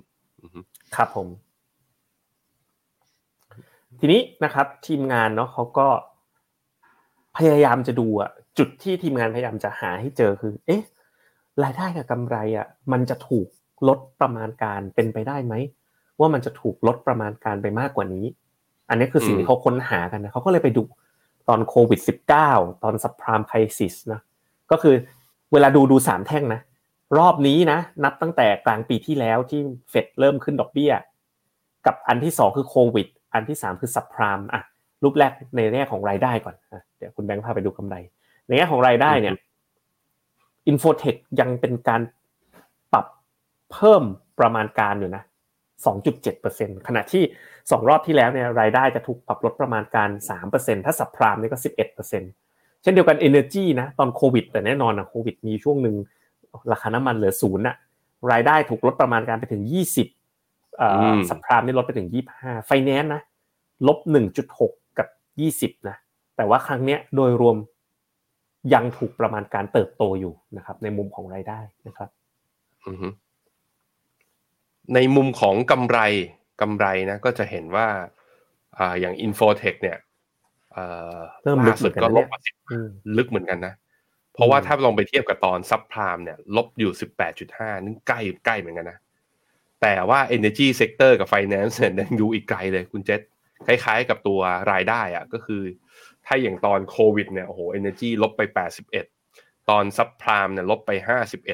ครับผม ทีนี้นะครับ ทีมงานเนาะเขาก็พยายามจะดูอะจุดที่ทีมงานพยายามจะหาให้เจอคือ เอ๊ะ รายได้กับกำไรอะมันจะถูก ลดประมาณการเป็นไปได้ไหมว่ามันจะถูกลดประมาณการไปมากกว่านี้ อันนี้คือสิ่งที่เขาค้นหากันนะเขาก็เลยไปดูตอนโควิด -19 ตอนซับพรามไคซิสนะก็คือเวลาดูดูสามแท่งนะ รอบนี้นะ นับตั้งแต่กลางปีที่แล้วที่เฟดเริ่มขึ้นดอกเบี้ย กับอันที่สองคือโควิด อันที่สามคือซับพรามอะรูปแรกในแง่ของรายได้ก่อนเดี๋ยวคุณแบงค์พาไปดูกำไร ในแง่ของรายได้เนี่ยอินโฟเทคยังเป็นการปรับ เพิ่มประมาณการอยู่นะ 2.7%ขณะที่ 2 รอบที่แล้วเนี่ยรายได้จะถูกปรับลดประมาณการ 3%ถ้าสับพรามนี่ก็ 11%เช่นเดียวกัน Energy นะตอนโควิด แต่แน่นอนนะโควิดมีช่วงหนึ่งราคาน้ำมันเหลือศูนย์อะรายได้ถูกลดประมาณการไปถึง 20อ่อ subprime นี่ลดไปถึง 25ไฟแนนซ์นะลบ 1.6 กับ 20นะแต่ว่าครั้งเนี้ยโดยรวมยังถูกประมาณการเติบโตอยู่นะครับ ในมุมของรายได้นะครับ ในมุมของกำไรกำไรนะก็จะเห็นว่าอ่าอย่าง Infotech เนี่ยเริ่มลึกสุดก็ลบมาสิบลึกเหมือนกันนะ เพราะว่าถ้าลองไปเทียบกับตอน subprime เนี่ย ลบอยู่สิบแปดจุดห้านึงใกล้ใกล้เหมือนกันนะ แต่ว่า Energy Sector กับ Finance เนี่ยยังอยู่อีกไกลเลยคุณเจษคล้ายๆกับตัวรายได้อะก็คือ ถ้าอย่างตอนโควิดเนี่ยโอ้โหเอเนจีลบไป81ตอน subprime เนี่ยลบไป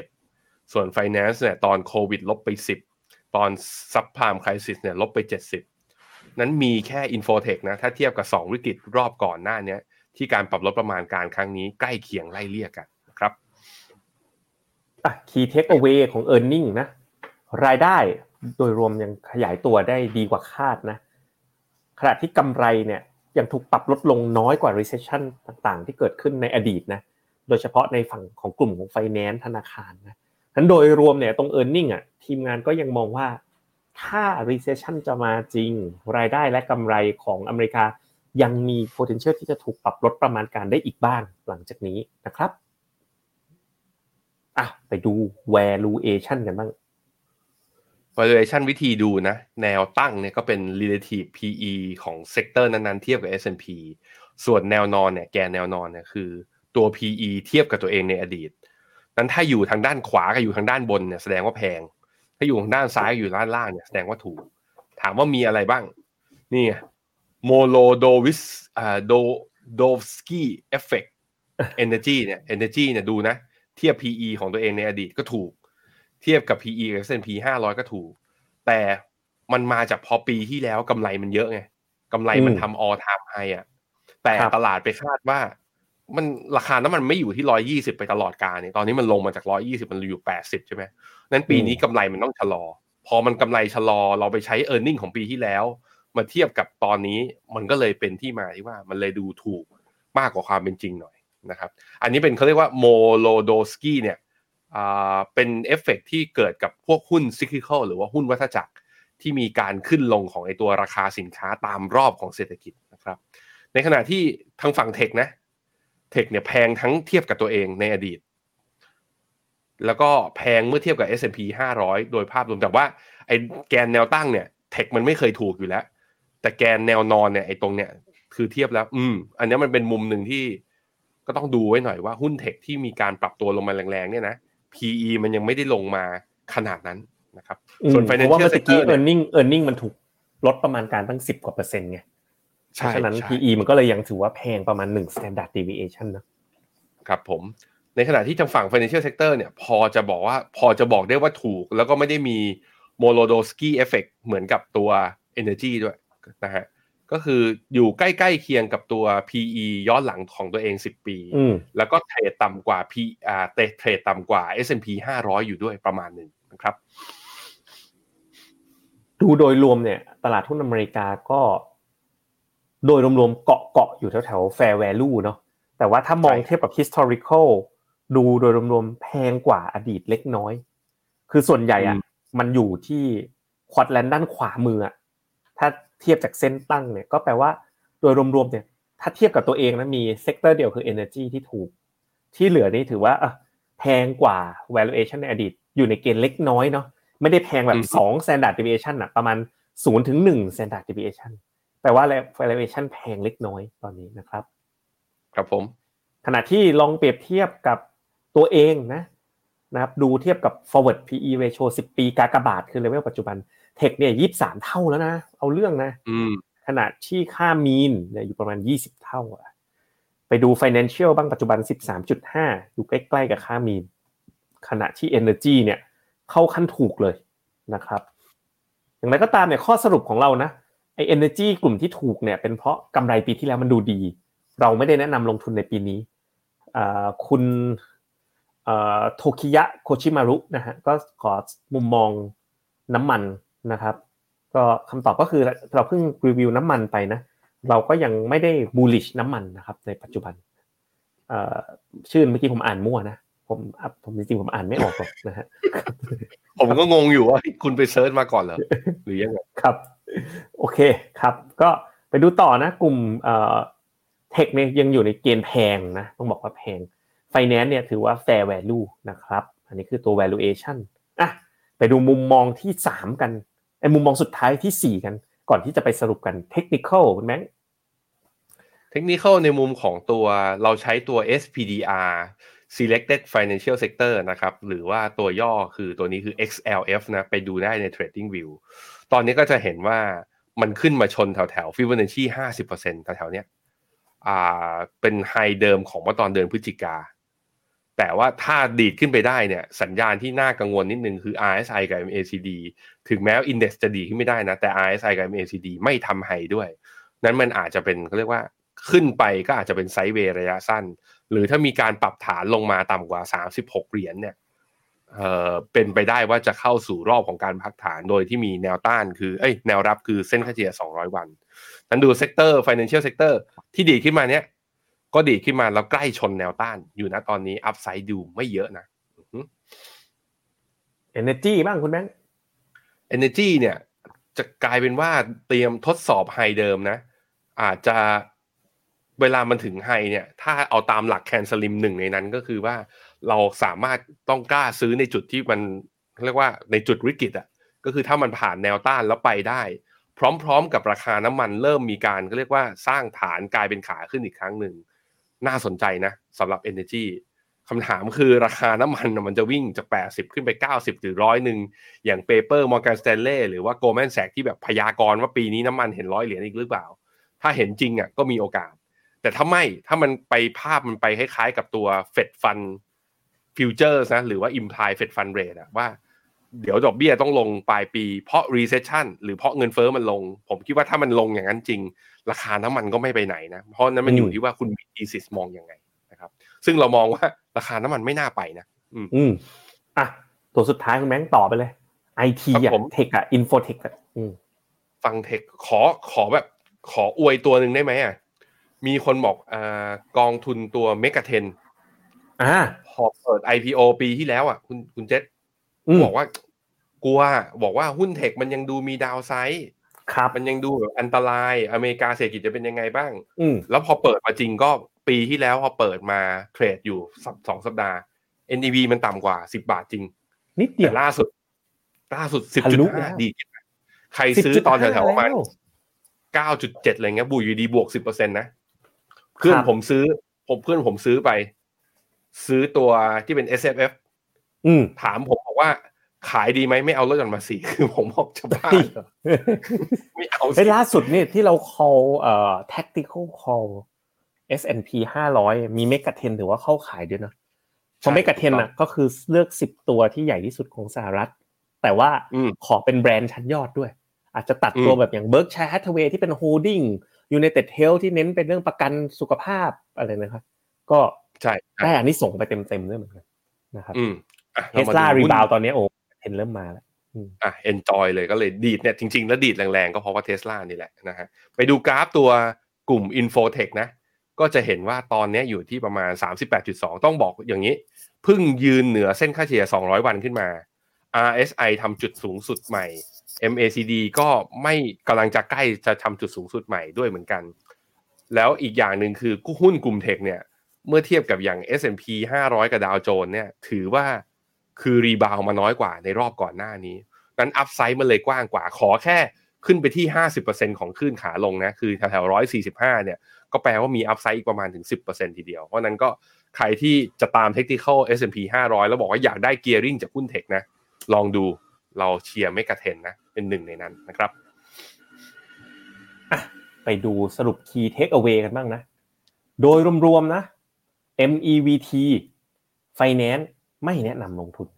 51ส่วนไฟแนนซ์เนี่ยตอนโควิดลบไป10 ตอน subprime crisis เนี่ยลบไป 70 นั้นมีแค่ Infotech นะ ถ้าเทียบกับ 2 วิกฤตรอบก่อนหน้านี้ที่การปรับลดประมาณการครั้งนี้ใกล้เคียงไล่เลี่ยกันนะครับอะคีย์เทคเอาไว้ของ e a r n i n g นะ รายได้โดยรวมยังขยายตัวได้ดีกว่าคาดนะ ขณะที่กำไรเนี่ยยังถูกปรับลดลงน้อยกว่า recession ต่างๆ ที่เกิดขึ้นในอดีตนะ โดยเฉพาะในฝั่งของกลุ่มของ finance ธนาคารนะ นั้นโดยรวมเนี่ยตรง e a r n i n g อะทีมงานก็ยังมองว่าถ้า recession จะมาจริง รายได้และกำไรของอเมริกายังมี potential ที่จะถูกปรับลดประมาณการได้อีกบ้างหลังจากนี้นะครับอะไปดู valuation กันบ้าง valuation วิธีดูนะ แนวตั้งเนี่ยก็เป็น relative PE ของ sector นั้นๆเทียบกับ S&P ส่วนแนวนอนเนี่ยแกนแนวนอนเนี่ยคือตัว PE เทียบกับตัวเองในอดีต นั้นถ้าอยู่ทางด้านขวากับอยู่ทางด้านบนเนี่ยแสดงว่าแพง ถ้าอยู่ทางด้านซ้ายอยู่ด้านล่างเนี่ยแสดงว่าถูก ถามว่ามีอะไรบ้าง นี่ Molodovs อ่า Dodovsky effect Energy เนี่ย Energy เนี่ยดูนะ เทียบ PE ของตัวเองในอดีตก็ถูก เทียบกับ PE กับ S&P 500ก็ถูก แต่มันมาจากพอปีที่แล้วกำไรมันเยอะไงกำไรมันทำ all time high อะแต่ตลาดไปคาดว่า มันราคาน้ำมันไม่อยู่ที่ร้อยยี่สิบไปตลอดกาลเนี่ยตอนนี้มันลงมาจากร้อยยี่สิบมันอยู่แปดสิบใช่ไหมนั้นปีนี้กำไรมันต้องชะลอ พอมันกำไรชะลอเราไปใช้ earning ของปีที่แล้ว มาเทียบกับตอนนี้มันก็เลยเป็นที่มาที่ว่ามันเลยดูถูกมากกว่าความเป็นจริงหน่อยนะครับอันนี้เป็นเขาเรียกว่า Molodovsky เนี่ยเป็นเอฟเฟกที่เกิดกับพวกหุ้น cyclical หรือว่าหุ้นวัฏจักรที่มีการขึ้นลงของไอ้ตัวราคาสินค้าตามรอบของเศรษฐกิจนะครับ ในขณะที่ทางฝั่ง Tech นะ Tech เนี่ยแพงทั้งเทียบกับตัวเองในอดีต แล้วก็แพงเมื่อเทียบกับ S&P 500 โดยภาพรวมแต่ว่าไอ้แกนแนวตั้งเนี่ยเทคมันไม่เคยถูกอยู่แล้ว แต่แกนแนวนอนเนี่ยไอ้ตรงเนี่ยคือเทียบแล้ว อืม อันนี้มันเป็นมุมหนึ่งที่ก็ต้องดูไว้หน่อยว่าหุ้นเทคที่มีการปรับตัวลงมาแรงๆเนี่ยนะ PE มันยังไม่ได้ลงมาขนาดนั้นนะครับ ส่วน financial sector earning earning มันถูกลดประมาณการตั้งสิบกว่าเปอร์เซ็นต์ไง เพราะฉะนั้น PE มันก็เลยยังถือว่าแพงประมาณหนึ่ง standard deviation นะครับผมในขณะที่ทางฝั่ง financial sector เนี่ยพอจะบอกว่าพอจะบอกได้ว่าถูก แล้วก็ไม่ได้มี Molodovsky effect เหมือนกับตัว energy ด้วยนะฮะก็คืออยู่ใกล้ๆเคียงกับตัว PE ย้อนหลังของตัวเอง 10 ปี แล้วก็เทรดต่ำกว่า P อ่าเทรดต่ำกว่า S&P 500 อยู่ด้วยประมาณหนึ่งนะครับ ดูโดยรวมเนี่ย ตลาดหุ้นอเมริกาก็ โดยรวมๆเกาะเกาะอยู่แถวๆ fair value เนาะแต่ว่าถ้ามองเทียบกับ historical ดูโดยรวมๆแพงกว่าอดีตเล็กน้อย คือส่วนใหญ่อะมันอยู่ที่ quadrant ด้านขวามืออะถ้าเทียบจากเส้นตั้งเนี่ยก็แปลว่าโดยรวมๆเนี่ยถ้าเทียบกับตัวเองนะมี sector เดียวคือ Energy ที่ถูก ที่เหลือนี่ถือว่าแพงกว่า valuation ในอดีต อยู่ในเกณฑ์เล็กน้อยเนาะไม่ได้แพงแบบ2 standard deviation อะประมาณ0ถึง1 standard deviation แปลว่า valuation แพงเล็กน้อยตอนนี้นะครับ ครับผม ขณะที่ลองเปรียบเทียบกับตัวเองนะนะครับดูเทียบกับ forward PE ratio 10 ปีกากบาทคือเลเวลปัจจุบันเทคเนี่ยยี่สามเท่าแล้วนะ เอาเรื่องนะขนาดที่ค่ามีนเนี่ยอยู่ประมาณยี่สิบเท่าอะไปดู financial บ้างปัจจุบันสิบสามจุดห้าอยู่ใกล้ๆกับค่ามีน ขณะที่ energy เนี่ยเข้าขั้นถูกเลยนะครับ อย่างไรก็ตามเนี่ยข้อสรุปของเรานะ ไอ energy กลุ่มที่ถูกเนี่ยเป็นเพราะกำไรปีที่แล้วมันดูดี เราไม่ได้แนะนำลงทุนในปีนี้คุณโทคิยะโคชิมารุนะฮะก็ขอมุมมองน้ำมันนะครับ ก็คำตอบก็คือเราเพิ่งรีวิวน้ำมันไปนะเราก็ยังไม่ได้บูลลิชน้ำมันนะครับ ในปัจจุบันชื่อเมื่อกี้ผมอ่านมั่วนะผมผมจริงๆผมอ่านไม่ออกหรอกนะฮะผมก็งงอยู่ว่าคุณไป search มาก่อนเหรอหรือยังไงครับ โอเคครับ ก็ไปดูต่อนะ กลุ่ม Tech เนี่ยยังอยู่ในเกณฑ์แพงนะ ต้องบอกว่าแพงไฟแนนซ์เนี่ยถือว่า fair value นะครับ อันนี้คือตัว valuation อะไปดูมุมมองที่สามกันไอ้มุมมองสุดท้ายที่สี่กัน ก่อนที่จะไปสรุปกัน techni cal คุณแบงค์เทคนิคในมุมของตัวเราใช้ตัว SPDR selected financial sector นะครับ หรือว่าตัวย่อคือตัวนี้คือ XLF นะ ไปดูได้ใน Trading View ตอนนี้ก็จะเห็นว่ามันขึ้นมาชนแถวแถวฟิบเนชชีห้าสิบเปอร์เซ็นต์แถวเนี้ยอ่าเป็นไฮเดิมของเมื่อตอนเดือนพฤศจิกา แต่ว่าถ้าดีดขึ้นไปได้เนี่ย สัญญาณที่น่ากังวลนิดนึงคือ RSI กับ MACD ถึงแม้ว่าอินเด็กซ์จะดีขึ้นไม่ได้นะ แต่ RSI กับ MACD ไม่ทำไฮด้วย นั้นมันอาจจะเป็นเขาเรียกว่าขึ้นไปก็อาจจะเป็น sideway ระยะสั้น หรือถ้ามีการปรับฐานลงมาต่ำกว่า 36 เหรียญเนี่ย เอ่อเป็นไปได้ว่าจะเข้าสู่รอบของการพักฐานโดยที่มีแนวต้านคือเอ้ยแนวรับคือเส้นค่าเฉลี่ย 200 วัน นั้นดู sector financial sector ที่ดีขึ้นมาเนี้ยก็ดีขึ้นมาแล้วใกล้ชนแนวต้านอยู่นะตอนนี้ upside ดูไม่เยอะนะเอเนจีบ้างคุณแบงค์เอเนจีเนี่ย จะกลายเป็นว่าเตรียมทดสอบไฮเดิมนะ อาจจะเวลามันถึงไฮเนี่ย ถ้าเอาตามหลักแคนสลิมหนึ่งในนั้นก็คือว่า เราสามารถต้องกล้าซื้อในจุดที่มันเรียกว่าในจุดวิกฤตอะก็คือถ้ามันผ่านแนวต้านแล้วไปได้ พร้อมๆ กับราคาน้ำมันเริ่มมีการก็เรียกว่าสร้างฐานกลายเป็นขาขึ้นอีกครั้งหนึ่งน่าสนใจนะสำหรับ Energy คำถามคือราคาน้ำมันมันจะวิ่งจาก 80 ขึ้นไป 90 หรือร้อยหนึ่งอย่าง paper Morgan Stanley หรือว่า Goldman Sachs ที่แบบพยากรณ์ว่าปีนี้น้ำมันเห็นร้อยเหรียญอีกหรือเปล่า ถ้าเห็นจริงอะก็มีโอกาส แต่ถ้าไม่ถ้ามันไปภาพมันไปคล้ายๆกับตัว Fed Fund Future นะหรือว่า implied Fed Fund Rate อะว่าเดี๋ยวดอกเบี้ยต้องลงปลายปี เพราะ recession หรือเพราะเงินเฟ้อมันลง ผมคิดว่าถ้ามันลงอย่างนั้นจริง ราคาน้ำมันก็ไม่ไปไหนนะเพราะนั้นมันอยู่ที่ว่าคุณมี thesis มองยังไงนะครับ ซึ่งเรามองว่าราคาน้ำมันไม่น่าไปนะอืมอืมอะตัวสุดท้ายคุณแบงค์ต่อไปเลยไอทีครับอะผม tech อะ Infotech อะอืมฟัง tech ขอขอแบบ ขออวยตัวหนึ่งได้ไหมอะมีคนบอกอ่ากองทุนตัว MEGA10 อ่าพอเปิด IPO ปีที่แล้วอะ คุณคุณเจษอืมบอกว่ากลัวบอกว่าหุ้น tech มันยังดูมี downside ครับมันยังดูแบบอันตรายอเมริกาเศรษฐกิจจะเป็นยังไงบ้าง อืมแล้วพอเปิดมาจริงก็ปีที่แล้วพอเปิดมาเทรดอยู่สัปสองสัปดาห์ NAV มันต่ำกว่า10บาทจริง นิดเดียแต่วล่าสุด ล่าสุดทะลุ10.5แล้วดีขึ้นนะใครซื้อตอนแถวๆประมาณแล้ว9.7อะไรเงี้ยบุยอยู่ดีบวก10%นะเพื่อนครับผมซื้อผมเพื่อนผมซื้อไป ซื้อตัวที่เป็น S F F อืมถามผมบอกว่าขายดีไหมไม่เอาลดหย่อนภาษีคือผมบอกจะบ้าเหรอไม่เอาเฮ้สิยล่าสุดเนี่ยที่เรา call เอ่อ tactical call S&P 500 มีเมกะเทนถือว่าเข้าขายด้วยนะเพราะเมกะเทนอะก็คือเลือก10ตัวที่ใหญ่ที่สุดของสหรัฐ แต่ว่าอืมขอเป็นแบรนด์ชั้นยอดด้วย อาจจะตัดอืมตัวแบบอย่าง Berkshire Hathaway ที่เป็น holding United Health ที่เน้นเป็นเรื่องประกันสุขภาพอะไรนะครับก็ ใช่ใช่ได้อันนี้ส่งส์ไปเต็มๆด้วยเหมือนกันนะครับอืมอะเทสลาเมรีดูหุ้นบาวตอนนี้โอ้เห็นเริ่มมาแล้วอะ enjoy เลยก็เลยดีดเนี่ยจริงๆ แล้วดีดแรงๆ ก็เพราะว่าเทสลานี่แหละนะฮะไปดูกราฟตัวกลุ่ม Infotech นะ ก็จะเห็นว่าตอนเนี้ยอยู่ที่ประมาณ 38.2 ต้องบอกอย่างนี้เพิ่งยืนเหนือเส้นค่าเฉลี่ย 200 วันขึ้นมา RSI ทำจุดสูงสุดใหม่ MACD ก็ไม่กำลังจะใกล้จะทำจุดสูงสุดใหม่ด้วยเหมือนกัน แล้วอีกอย่างหนึ่งคือหุ้นกลุ่มเทคเนี่ย เมื่อเทียบกับอย่าง S&P 500 กับดาวโจนส์เนี่ย ถือว่าคือ rebound มาน้อยกว่าในรอบก่อนหน้านี้ นั้น upside มันเลยกว้างกว่า ขอแค่ขึ้นไปที่ 50%ของคลื่นขาลงนะ คือแถวๆ145 เนี่ย ก็แปลว่ามี upside อีกประมาณถึง 10%ทีเดียว เพราะนั้นก็ใครที่จะตาม Technical S&P 500 แล้วบอกว่าอยากได้ gearing จากหุ้น tech นะ ลองดูเราเชียร์ MEGA10 นะ เป็นหนึ่งในนั้นนะครับไปดูสรุป Key Takeaway กันบ้างนะ โดยรวมๆนะ MEVT Finance ไม่แนะนำลงทุน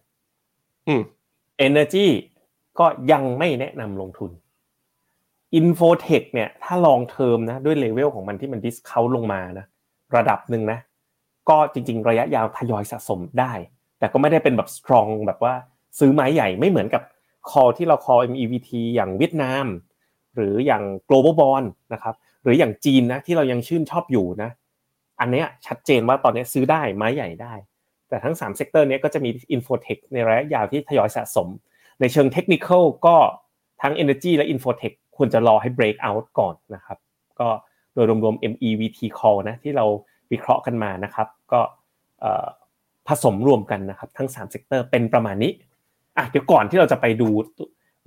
อืม Energy ก็ยังไม่แนะนำลงทุน Infotech เนี่ย ถ้า long term นะ ด้วยเลเวลของมันที่มันดิสคาลงมานะ ระดับหนึ่งนะ ก็จริง ๆ ระยะยาวทยอยสะสมได้ แต่ก็ไม่ได้เป็นแบบ strong แบบว่าซื้อไม้ใหญ่ไม่เหมือนกับ call ที่เรา call MEVT อย่างเวียดนาม หรืออย่าง global bond นะครับ หรืออย่างจีนนะที่เรายังชื่นชอบอยู่นะ อันเนี้ยชัดเจนว่าตอนนี้ซื้อได้ไม้ใหญ่ได้ แต่ทั้ง3 sector นี้ก็จะมี Infotech ในระยะยาวที่ทยอยสะสม ในเชิงเทคนิคก็ทั้ง Energy และ Infotech ควรจะรอให้ break out ก่อนนะครับ ก็โดยรวมๆ MEVT call นะที่เราวิเคราะห์กันมานะครับ ก็ผสมรวมกันนะครับ ทั้ง3 sector เป็นประมาณนี้อะเดี๋ยวก่อนที่เราจะไปดู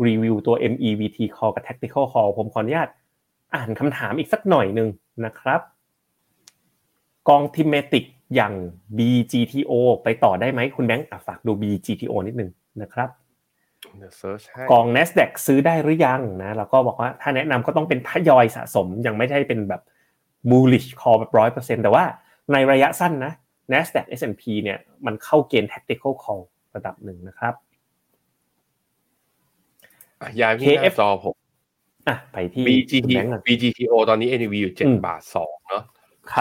รีวิวตัว MEVT call กับ Tactical call ผมขออนุญาตอ่านคำถามอีกสักหน่อยหนึ่งนะครับ กอง thematic อย่าง BGTO ไปต่อได้ไหมคุณแบงค์อะฝากดู BGTO นิดนึงนะครับเดี๋ยว search ให้กอง NASDAQ ซื้อได้หรือยังนะแล้วก็บอกว่าถ้าแนะนำก็ต้องเป็นทยอยสะสมยังไม่ใช่เป็นแบบ bullish call แบบร้อยเปอร์เซ็นแต่ว่าในระยะสั้นนะ NASDAQ S&P เนี่ยมันเข้าเกณฑ์ tactical call ระดับหนึ่งนะครับอะย้ายไปที่หน้า KF จอผมอะไปที่ BGT คุณแบงค์ก่อน BGTO ตอนนี้ NAV อยู่อืม7บาท2เนาะครับ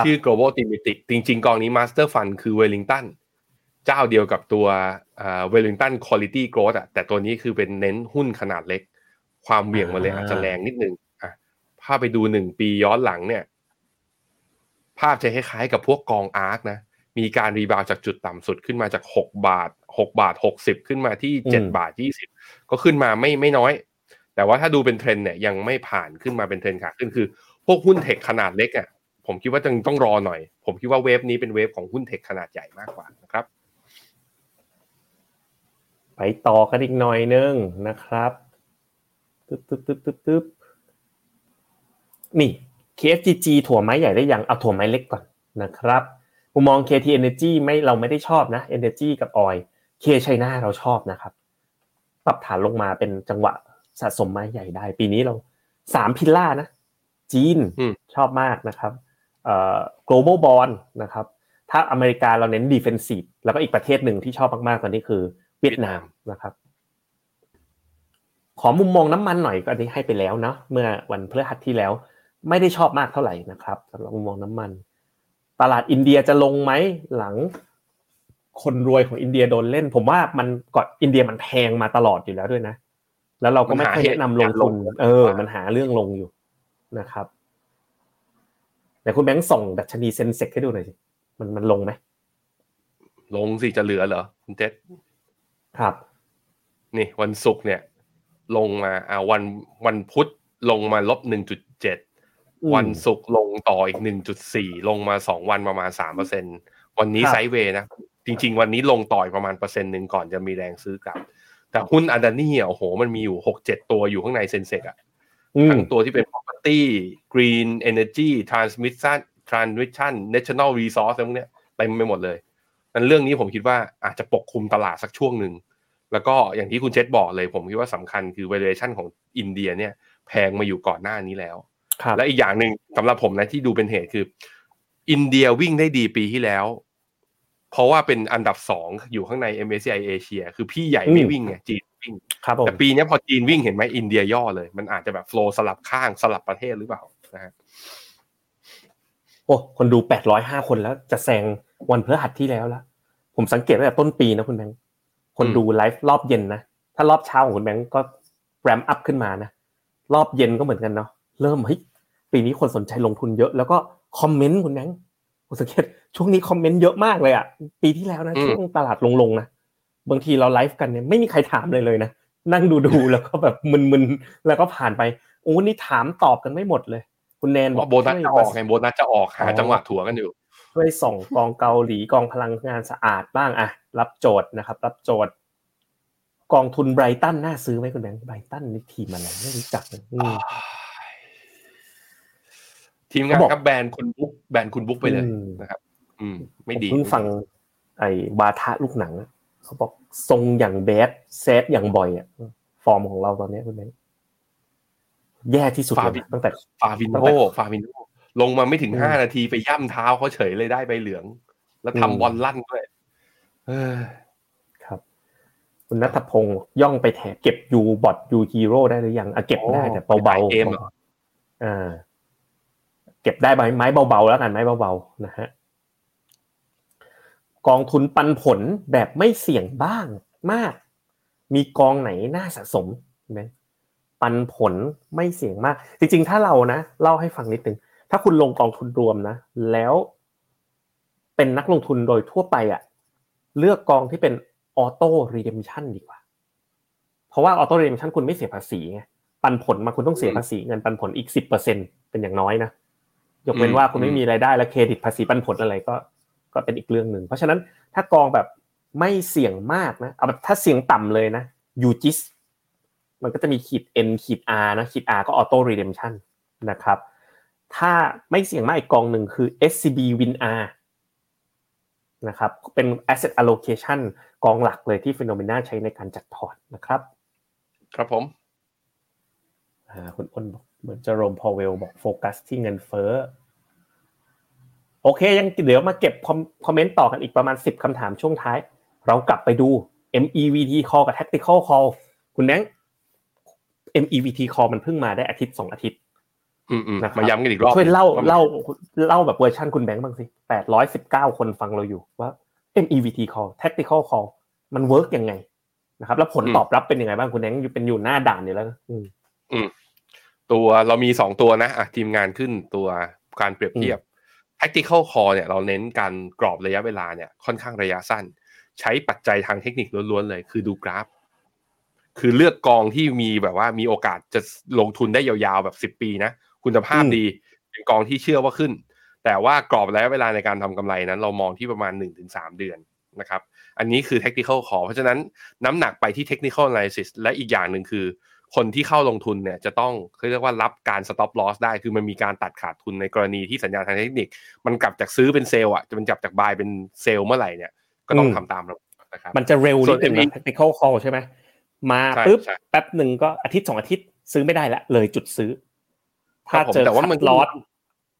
ชื่อ global thematic จริง ๆ กองนี้ master fund คือ wellington เจ้าเดียวกับตัวอ่า wellington quality growth อะแต่ตัวนี้คือเป็นเน้นหุ้นขนาดเล็ก ความเหวี่ยงมาเลยอ่าอาจจะแรงนิดนึงอะภาพไปดูหนึ่งปีย้อนหลังเนี่ย ภาพจะคล้ายๆกับพวกกอง ARK นะ มีการ rebound จากจุดต่ำสุดขึ้นมาจาก6บาท6บาท60ขึ้นมาที่7บาท20ก็ขึ้นมาไม่ไม่น้อย แต่ว่าถ้าดูเป็นเทรนด์เนี่ยยังไม่ผ่านขึ้นมาเป็นเทรนด์ขาขึ้นคือ พวกหุ้น tech ขนาดเล็กอะ ผมคิดว่าต้องต้องรอหน่อย ผมคิดว่า wave นี้เป็น wave ของหุ้น tech ขนาดใหญ่มากกว่านะครับ ไปต่อกันอีกหน่อยนึงนะครับตึ๊บตึ๊บตึ๊บตึ๊บตึ๊บนี่ KFGG ถั่วไม้ใหญ่ได้ยังเอาถั่วไม้เล็กก่อนนะครับมุมมอง KT Energy ไม่เราไม่ได้ชอบนะ Energy กับ Oil K China เราชอบนะครับ ปรับฐานลงมาเป็นจังหวะสะสมไม้ใหญ่ได้ ปีนี้เราสามพิลล่านะ จีนอืมชอบมากนะครับเอ่อ global bond นะครับถ้าอเมริกาเราเน้น defensive แล้วก็อีกประเทศหนึ่งที่ชอบมากๆตอนนี้คือเวียดนามนะครับขอมุมมองน้ำมันหน่อยก็อันนี้ให้ไปแล้วเนาะเมื่อวันพฤหัสที่แล้ว ไม่ได้ชอบมากเท่าไหร่นะครับสำหรับมุมมองน้ำมัน ตลาดอินเดียจะลงไหมหลัง คนรวยของอินเดียโดนเล่น ผมว่ามันก่อนอินเดียมันแพงมาตลอดอยู่แล้วด้วยนะ แล้วเราก็ไม่ค่อยแนะนำลงทุนเออ มันหาเรื่องลงอยู่นะครับ แต่คุณแบงค์ส่งดัชนีเซนเซกให้ดูหน่อยสิมันมันลงไหมลงสิจะเหลือเหรอคุณเจษครับ นี่วันศุกร์เนี่ย ลงมาอ่าวันวันพุธลงมาลบหนึ่งจุดเจ็ดอืมวันศุกร์ลงต่ออีกหนึ่งจุดสี่ลงมาสองวันประมาณสามเปอร์เซ็นวันนี้ครับไซด์เวย์นะ จริง ๆ วันนี้ลงต่อยประมาณเปอร์เซ็นต์หนึ่งก่อนจะมีแรงซื้อกลับ แต่หุ้นอันดานี่อะโอ้โห มันมีอยู่หกเจ็ดตัวอยู่ข้างในเซ็นเซกอะอืม ทั้งตัวที่เป็น property green energy transmission transmission national resource อะไรพวกเนี้ยเต็มไปหมดเลยนั้นเรื่องนี้ผมคิดว่าอาจจะปกคลุมตลาดสักช่วงหนึ่ง แล้วก็อย่างที่คุณเจษบอกเลย ผมคิดว่าสำคัญคือ valuation ของอินเดียเนี่ยแพงมาอยู่ก่อนหน้านี้แล้วครับและอีกอย่างหนึ่งสำหรับผมนะที่ดูเป็นเหตุคือ อินเดียวิ่งได้ดีปีที่แล้ว เพราะว่าเป็นอันดับสองอยู่ข้างใน MSCI เอเชียคือพี่ใหญ่ไม่วิ่งไงจีน วิ่งครับผมแต่ปีเนี้ยพอจีนวิ่งเห็นไหมอินเดียย่อเลย มันอาจจะแบบโฟล์สลับข้างสลับประเทศหรือเปล่านะฮะโอ้คนดูแปดร้อยห้าคนแล้วจะแซงวันพฤหัสที่แล้วแล้วผมสังเกตตั้งแต่ต้นปีนะคุณแบงค์คนดูไลฟ์รอบเย็นนะถ้ารอบเช้าของคุณแบงค์ก็ ramp up ขึ้นมานะรอบเย็นก็เหมือนกันเนาะเริ่มเฮ้ยปีนี้คนสนใจลงทุนเยอะแล้วก็ comment คุณแบงค์ผมสังเกตช่วงนี้ comment เยอะมากเลยอะปีที่แล้วนะช่วงตลาดลงๆนะ บางทีเราไลฟ์กันเนี่ยไม่มีใครถามเลยเลยนะนั่งดูดูๆแล้วก็แบบมึนๆแล้วก็ผ่านไปโอ้นี่ถามตอบกันไม่หมดเลย คุณแนนบอว่ากโบนัสจะออกไงโบนัสจะออกหาอ๋อจังหวะถัวกันอยู่ช่วยส่งกองเกาหลีกองพลังงานสะอาดบ้างอะรับโจทย์นะครับ รับโจทย์ กองทุนไบรตันน่าซื้อไหมคุณแบงค์ไบรตันนี่ทีมอะไรไม่รู้จักเลยอืมทีมงานเขาบอกครับแบรนด์คุณบุ๊กแบรนด์คุณบุ๊กไปเลยอืมนะครับ อืม ไม่ดีผมเพิ่งฟัง ไอ้บาทะลูกหนังอะ เขาบอกทรงอย่างแบดแซดอย่างบ่อยอะฟอร์มของเราตอนนี้คุณแบงค์แย่ที่สุดเลยนะตั้งแต่ฟาวินตั้งโฮแต่ฟาวินโฮลงมาไม่ถึงอืมห้านาทีไปย่ำเท้าเขาเฉยเลยได้ใบเหลือง แล้วอืมทำบอลลั่นด้วยเออครับ คุณนัทพงศ์ย่องไปแถบเก็บยูบอทยูฮีโร่ได้หรือยังอะเก็บได้แต่เบาๆเกมเหรออ่าเก็บได้ใบไม้เบาๆแล้วกันไม้เบาๆนะฮะ กองทุนปันผลแบบไม่เสี่ยงบ้างมาก มีกองไหนน่าสะสมไหมปันผลไม่เสี่ยงมาก จริง ๆ ถ้าเรานะเล่าให้ฟังนิดนึงถ้าคุณลงกองทุนรวมนะ แล้ว เป็นนักลงทุนโดยทั่วไปอะเลือกกองที่เป็น auto redemption ดีกว่า เพราะว่า auto redemption คุณไม่เสียภาษีไงปันผลมาคุณต้องเสียภาษีเงินปันผลอีกสิบเปอร์เซ็นเป็นอย่างน้อยนะยกเว้นว่าคุณไม่มีรายได้และเครดิตภาษีปันผลอะไรก็ ก็เป็นอีกเรื่องหนึ่งเพราะฉะนั้นถ้ากองแบบไม่เสี่ยงมากนะเอาแบบถ้าเสี่ยงต่ำเลยนะ UGIS มันก็จะมีขีด N ขีด R นะขีด R ก็ auto redemption นะครับถ้าไม่เสี่ยงมากอีกกองหนึ่งคือ SCB Win R นะครับเป็น asset allocation กองหลักเลยที่ Finnomena ใช้ในการจัดพอร์ตนะครับ ครับผมอ่าคุณอ้นบอกเหมือนเจอโรมพาวเวลบอกโฟกัสที่เงินเฟ้อ โอเค ยังเดี๋ยวมาเก็บ com comment ต่อกันอีกประมาณ 10คำถามช่วงท้าย เรากลับไปดู MEVT call กับ tactical call คุณแบงค์ MEVT call มันเพิ่งมาได้อาทิตย์สองอาทิตย์อืมอืมนะครับมาย้ำกันอีกรอบช่วยเล่ามันเล่าเล่าแบบเวอร์ชันคุณแบงค์บ้างสิแปดร้อยสิบเก้าคนฟังเราอยู่ว่า MEVT call tactical call มัน work ยังไงนะครับ แล้วผลตอบรับเป็นยังไงบ้างคุณแบงค์อยู่เป็นอยู่หน้าด่านอยู่แล้วนะอืมตัวเรามีสองตัวนะอะทีมงานขึ้นตัวการเปรียบเทียบ tactical call เนี่ยเราเน้นการกรอบระยะเวลาเนี่ยค่อนข้างระยะสั้น ใช้ปัจจัยทางเทคนิคล้วนๆเลย คือดูกราฟ คือเลือกกองที่มีแบบว่ามีโอกาสจะลงทุนได้ยาวๆแบบสิบ10 ปีนะ คุณภาพอืมดีเป็นกองที่เชื่อว่าขึ้น แต่ว่ากรอบระยะเวลาในการทำกำไรนั้น เรามองที่ประมาณ 1-3 เดือนนะครับ อันนี้คือ technical call เพราะฉะนั้นน้ำหนักไปที่ technical analysis และอีกอย่างหนึ่งคือ คนที่เข้าลงทุนเนี่ยจะต้องเขาเรียกว่ารับการ stop loss ได้ คือมันมีการตัดขาดทุนในกรณีที่สัญญาณทางเทคนิค มันกลับจากซื้อเป็นเซลล์อะจะมันกลับจากบายเป็นเซลล์เมื่อไหร่เนี่ยก็ต้องทำตามระบบนะครับมันจะเร็วส่นิวดนนึง ME นะ technical call ใช่ไหมมาใช่ปุ๊บใช่แป๊บหนึ่งก็อาทิตย์สองอาทิตย์ซื้อไม่ได้ละเลยจุดซื้อครัถ้าบผมเจอแต่ว่ามันลอส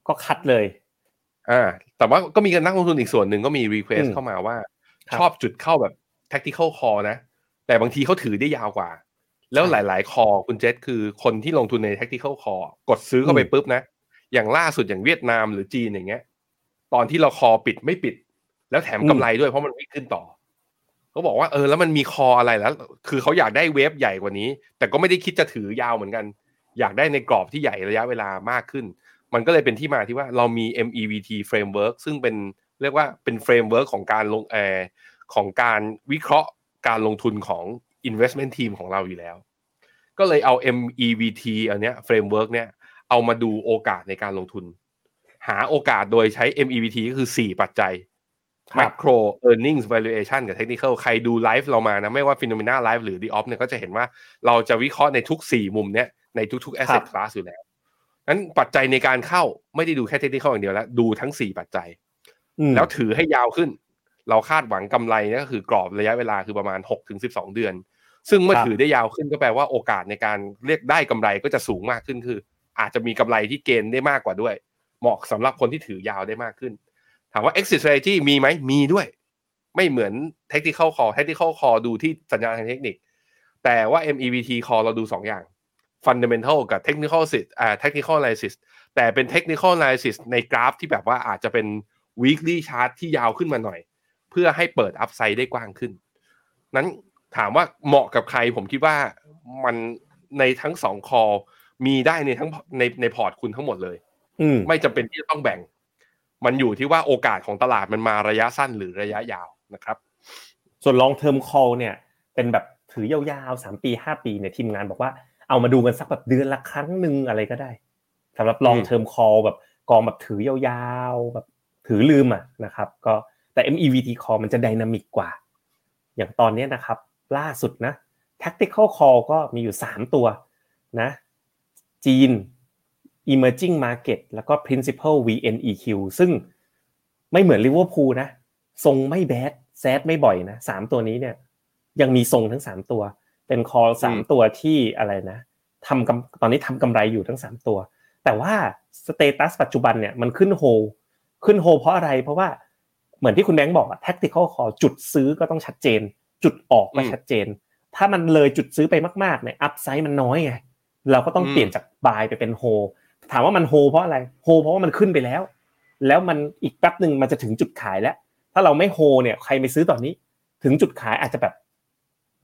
ก็คัดเลยอ่าแต่ว่าก็มีนักลงทุนอีกส่วนหนึ่งก็มี request อืมเข้ามาว่าครับชอบจุดเข้าแบบ tactical call นะ แต่บางทีเขาถือได้ยาวกว่า แล้วหลาย ๆ คอคุณเจษคือคนที่ลงทุนใน tactical call กดซื้อเข้าไปอืมปุ๊บนะ อย่างล่าสุดอย่างเวียดนามหรือจีนอย่างเงี้ย ตอนที่เราคอปิดไม่ปิด แล้วแถมกำไรด้วยเพราะมันวิ่งขึ้นต่อเขาบอกว่าเออแล้วมันมีคออะไรแล้ว คือเขาอยากได้ wave ใหญ่กว่านี้ แต่ก็ไม่ได้คิดจะถือยาวเหมือนกัน อยากได้ในกรอบที่ใหญ่ระยะเวลามากขึ้น มันก็เลยเป็นที่มาที่ว่าเรามี MEVT framework ซึ่งเป็นเรียกว่าเป็น framework ของการลงแอร์ของการวิเคราะห์การลงทุนของ investment team ของเราอยู่แล้ว ก็เลยเอา MEVT อันเนี้ย framework เนี้ยเอามาดูโอกาสในการลงทุน หาโอกาสโดยใช้ MEVT ก็คือ 4 ปัจจัยครับ macro earnings valuation กับ technical ใครดูไลฟ์เรามานะ ไม่ว่า phenomena live หรือ the op เนี่ยก็จะเห็นว่าเราจะวิเคราะห์ในทุก 4 มุมเนี้ยในทุกๆ asset class อยู่แล้วนั้นปัจจัยในการเข้าไม่ได้ดูแค่ technical อย่างเดียวแล้ว ดูทั้ง 4 ปัจจัยอืมแล้วถือให้ยาวขึ้น เราคาดหวังกำไรเนี่ยก็คือกรอบระยะเวลาคือประมาณ6ถึง12 เดือน ซึ่งเมื่อครับถือได้ยาวขึ้นก็แปลว่าโอกาสในการเรียกได้กำไรก็จะสูงมากขึ้นคือ อาจจะมีกำไรที่เกณฑ์ได้มากกว่าด้วย เหมาะสำหรับคนที่ถือยาวได้มากขึ้น ถามว่า exit strategy มีไหมมีด้วย ไม่เหมือน technical call technical call ดูที่สัญญาณทางเทคนิค แต่ว่า MEVT call เราดู 2 อย่าง fundamental กับ technical analysis อ่า technical analysis แต่เป็น technical analysis ในกราฟที่แบบว่าอาจจะเป็น weekly chart ที่ยาวขึ้นมาหน่อย เพื่อให้เปิด upside ได้กว้างขึ้น นั้น ถามว่าเหมาะกับใคร ผมคิดว่ามันในทั้งสองคอมีได้ในทั้งในในพอร์ตคุณทั้งหมดเลยอืมไม่จำเป็นที่จะต้องแบ่ง มันอยู่ที่ว่าโอกาสของตลาดมันมาระยะสั้นหรือระยะยาวนะครับ ส่วน long term call เนี่ย เป็นแบบถือยาวๆสามปีห้าปีเนี่ยทีมงานบอกว่าเอามาดูกันสักแบบเดือนละครั้งหนึ่งอะไรก็ได้สำหรับ long term call แบบกองแบบถือยาวๆแบบถือลืมอะนะครับ ก็แต่ MEVT call มันจะไดนามิกกว่า อย่างตอนเนี้ยนะครับ ล่าสุดนะ tactical call ก็มีอยู่ 3 ตัวนะจีน emerging market แล้วก็ principal VNEQ ซึ่งไม่เหมือนลิเวอร์พูลนะ ทรงไม่ bad sad ไม่บ่อยนะสามตัวนี้เนี่ยยังมีทรงทั้งสามตัว เป็น call สามอืมตัวที่อะไรนะทำกำตอนนี้ทำกำไรอยู่ทั้งสามตัว แต่ว่า status ปัจจุบันเนี่ยมันขึ้นโฮขึ้นโฮเพราะอะไรเพราะว่าเหมือนที่คุณแบงค์บอกอะ tactical call จุดซื้อก็ต้องชัดเจน จุดออกก็อืมชัดเจน ถ้ามันเลยจุดซื้อไปมากๆเนี่ยอัพไซด์มันน้อยไงเราก็ต้องอืมเปลี่ยนจากบายไปเป็นโฮถามว่ามันโฮเพราะอะไรโฮเพราะว่ามันขึ้นไปแล้ว แล้วมันอีกแป๊บหนึ่งมันจะถึงจุดขายแล้ว ถ้าเราไม่โฮเนี่ยใครไปซื้อตอนนี้ ถึงจุดขายอาจจะแบบ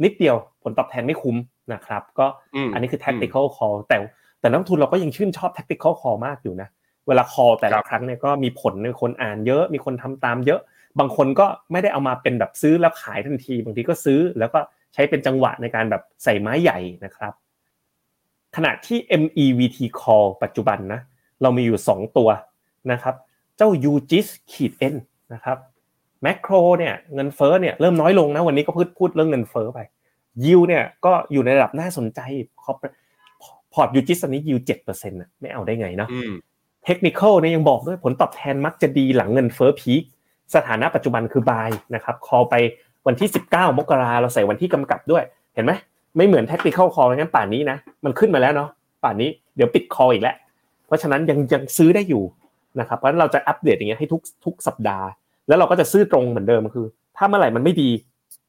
นิดเดียวผลตอบแทนไม่คุ้มนะครับ ก็มอันนี้คือ tactical call แต่แต่นักลงทุนเราก็ยังชื่นชอบ tactical call มากอยู่นะ เวลา call แต่ครัละบครั้งเนี่ยก็มีผลในคนอ่านเยอะมีคนทำตามเยอะ บางคนก็ไม่ได้เอามาเป็นแบบซื้อแล้วขายทันที บางทีก็ซื้อแล้วก็ใช้เป็นจังหวะในการแบบใส่ไม้ใหญ่นะครับ ขณะที่ MEVT call ปัจจุบันนะเรามีอยู่ 2 ตัวนะครับ เจ้า UGIS ขีด N นะครับแมคโครเนี่ยเงินเฟ้อเนี่ยเริ่มน้อยลงนะวันนี้ก็พูดพูดเรื่องเงินเฟ้อไปยิวเนี่ยก็อยู่ในระดับน่าสนใจพอร์ต UGIS ตอนนี้ yield เจ็ดเปอร์เซ็นต์ไม่เอาได้ไงเนาะอืมเทคนิคเนี่ยยังบอกด้วยผลตอบแทนมักจะดีหลังเงินเฟ้อ peak สถานะปัจจุบันคือ buy นะครับ call ไปวันที่ 19 มกราเราใส่วันที่กำกับด้วย เห็นไหมไม่เหมือน tactical call งั้นป่านนี้นะมันขึ้นมาแล้วเนาะป่านนี้เดี๋ยวปิด call อีกแล้วเพราะฉะนั้นยังยังซื้อได้อยู่นะครับเพราะฉะนั้นเราจะอัปเดตอย่างเงี้ยให้ทุกทุกสัปดาห์ แล้วเราก็จะซื้อตรงเหมือนเดิมคือ ถ้าเมื่อไหร่มันไม่ดี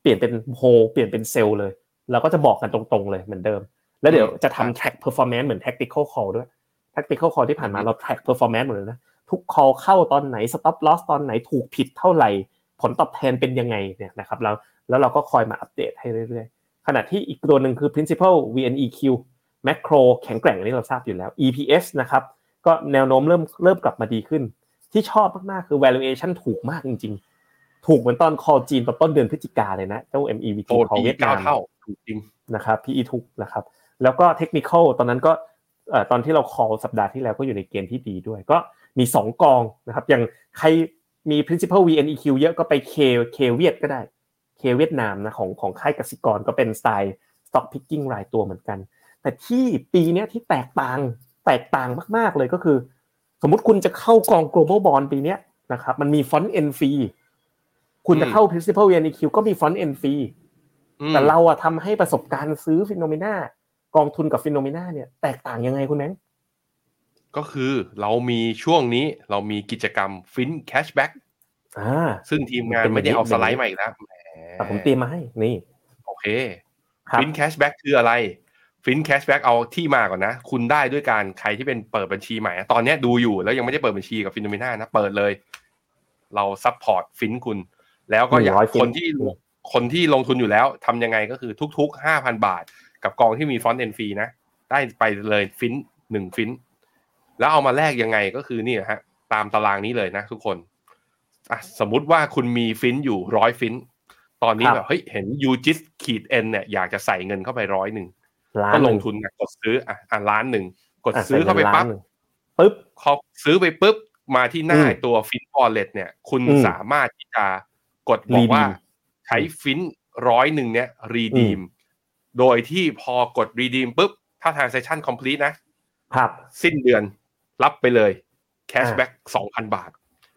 เปลี่ยนเป็นโฮเปลี่ยนเป็นเซลล์เลย เราก็จะบอกกันตรงๆเลยเหมือนเดิม แล้วเดี๋ยวจะทำ track performance เหมือน tactical call ด้วย tactical call ที่ผ่านมาเรา track performance หมดเลยนะ ทุก call เข้าตอนไหน stop loss ตอนไหนถูกผิดเท่าไหร่ ผลตอบแทนเป็นยังไงเนี่ยนะครับแล้วแล้วเราก็คอยมาอัปเดตให้เรื่อยๆ ขณะที่อีกตัวหนึ่งคือ principal VNEQ macro แข็งแกร่งอันนี้เราทราบอยู่แล้ว EPS นะครับก็แนวโน้มเริ่มเริ่มกลับมาดีขึ้น ที่ชอบมากๆคือ valuation ถูกมากจริง ๆ ถูกเหมือนตอน call จีนตอนต้นเดือนพฤศจิกาเลยนะเจ้า MEVT โต call ปีเวียดามเก้านเท่าถูกจริงนะครับ PE ถูกนะครับแล้วก็เทคนิคตอนนั้นก็เอ่อตอนที่เรา call สัปดาห์ที่แล้วก็อยู่ในเกณฑ์ที่ดีด้วย ก็ มี 2 กองนะครับอย่างใครมี principal VNEQ เยอะก็ไป K K เวียดก็ได้ K เวียดนามนะของของค่ายกสิกรก็เป็นสไตล์ stock picking รายตัวเหมือนกัน แต่ที่ปีเนี้ยที่แตกต่างแตกต่างมาก ๆ เลยก็คือ สมมุติคุณจะเข้ากอง global bond ปีเนี้ยนะครับมันมีฟอนต์ end fee คุณจะเข้า principal VNEQ ก็มี front end fee อืมแต่เราอะทำให้ประสบการณ์ซื้อ Finnomena กองทุนกับ Finnomena เนี่ยแตกต่างยังไงคุณแบงค์ ก็คือเรามีช่วงนี้เรามีกิจกรรม FINT cashback อ่าซึ่งทีมงานไม่ได้เอาสไลด์มาอีกแล้วแหมแต่ผมเตรียมมาให้นี่ โอเคครับ FINT cashback คืออะไร FINT cashback เอาที่มาก่อนนะ คุณได้ด้วยการใครที่เป็นเปิดบัญชีใหม่อะตอนเนี้ยดูอยู่แล้วยังไม่ได้เปิดบัญชีกับ Finnomena นะ เปิดเลย เรา support FINT คุณ แล้วก็อยาก100 FINT คนที่คนที่ลงทุนอยู่แล้วทำยังไงก็คือทุกๆห้าพันบาท กับกองที่มี front end fee นะ ได้ไปเลย FINT หนึ่ง FINT แล้วเอามาแลกยังไงก็คือนี่นะฮะตามตารางนี้เลยนะทุกคนอะสมมุติว่าคุณมี FINT อยู่ร้อย FINT ตอนนี้ครับแบบเฮ้ยเห็น UGIS ขีด N เนี่ยอยากจะใส่เงินเข้าไปร้อยหนึ่งล้านก็หลนึ่งทุนนะกดซื้ออะอะล้านหนึ่งกดอะซื้อเข้าไปใส่งินปั๊บล้นหนึ่งปึ๊บพอซื้อไปปุ๊บมาที่หน้าอืมตัว FINT wallet เนี่ย คุณอืมสามารถที่จะกดบอกว่า Redeem ใช้ FINT ร้อยหนึ่งเนี่ย redeem โดยที่พอกด redeem ปุ๊บถ้า transaction complete นะ ครับ สิ้นเดือน รับไปเลย cashback สองพันบาท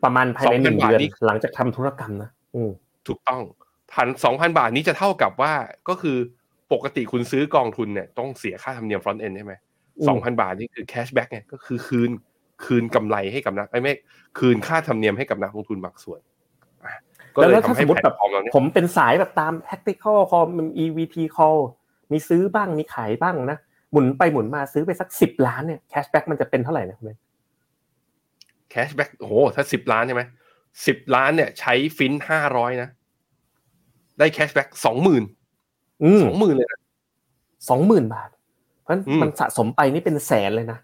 ประมาณภายในหนึ่ง2,000บาทเดือนนี่หลังจากทำธุรกรรมนะอืมถูกต้องพันสองพันบาทนี้จะเท่ากับว่าก็คือปกติคุณซื้อกองทุนเนี่ยต้องเสียค่าธรรมเนียม front end ใช่ไหมอืมสองพันบาทนี่คือ cashback ไงก็คือคืนคืนกำไรให้กับนักไอ้ไม่คืนค่าธรรมเนียมให้กับนักลงทุนบางส่วนอะก็แล้วเลยแล้วถ้าทำให้สมมติแพลแบตบฟอร์มเราเนี่ยผมเป็นสายแบบตาม tactical call มี EVT call มีซื้อบ้างมีขายบ้างนะ หมุนไปหมุนมาซื้อไปสักสิบล้านเนี่ย cashback มันจะเป็นเท่าไหร่นะคุณแบงค์ cashback โอ้โหถ้าสิบล้านใช่ไหมสิบล้านเนี่ย ใช้ฟินห้าร้อยนะ ได้ cashback สองหมื่นอืมสองหมื่นเลยนะสองหมื่นบาท เพราะฉะนั้นอืมมันสะสมไปนี่เป็นแสนเลยนะ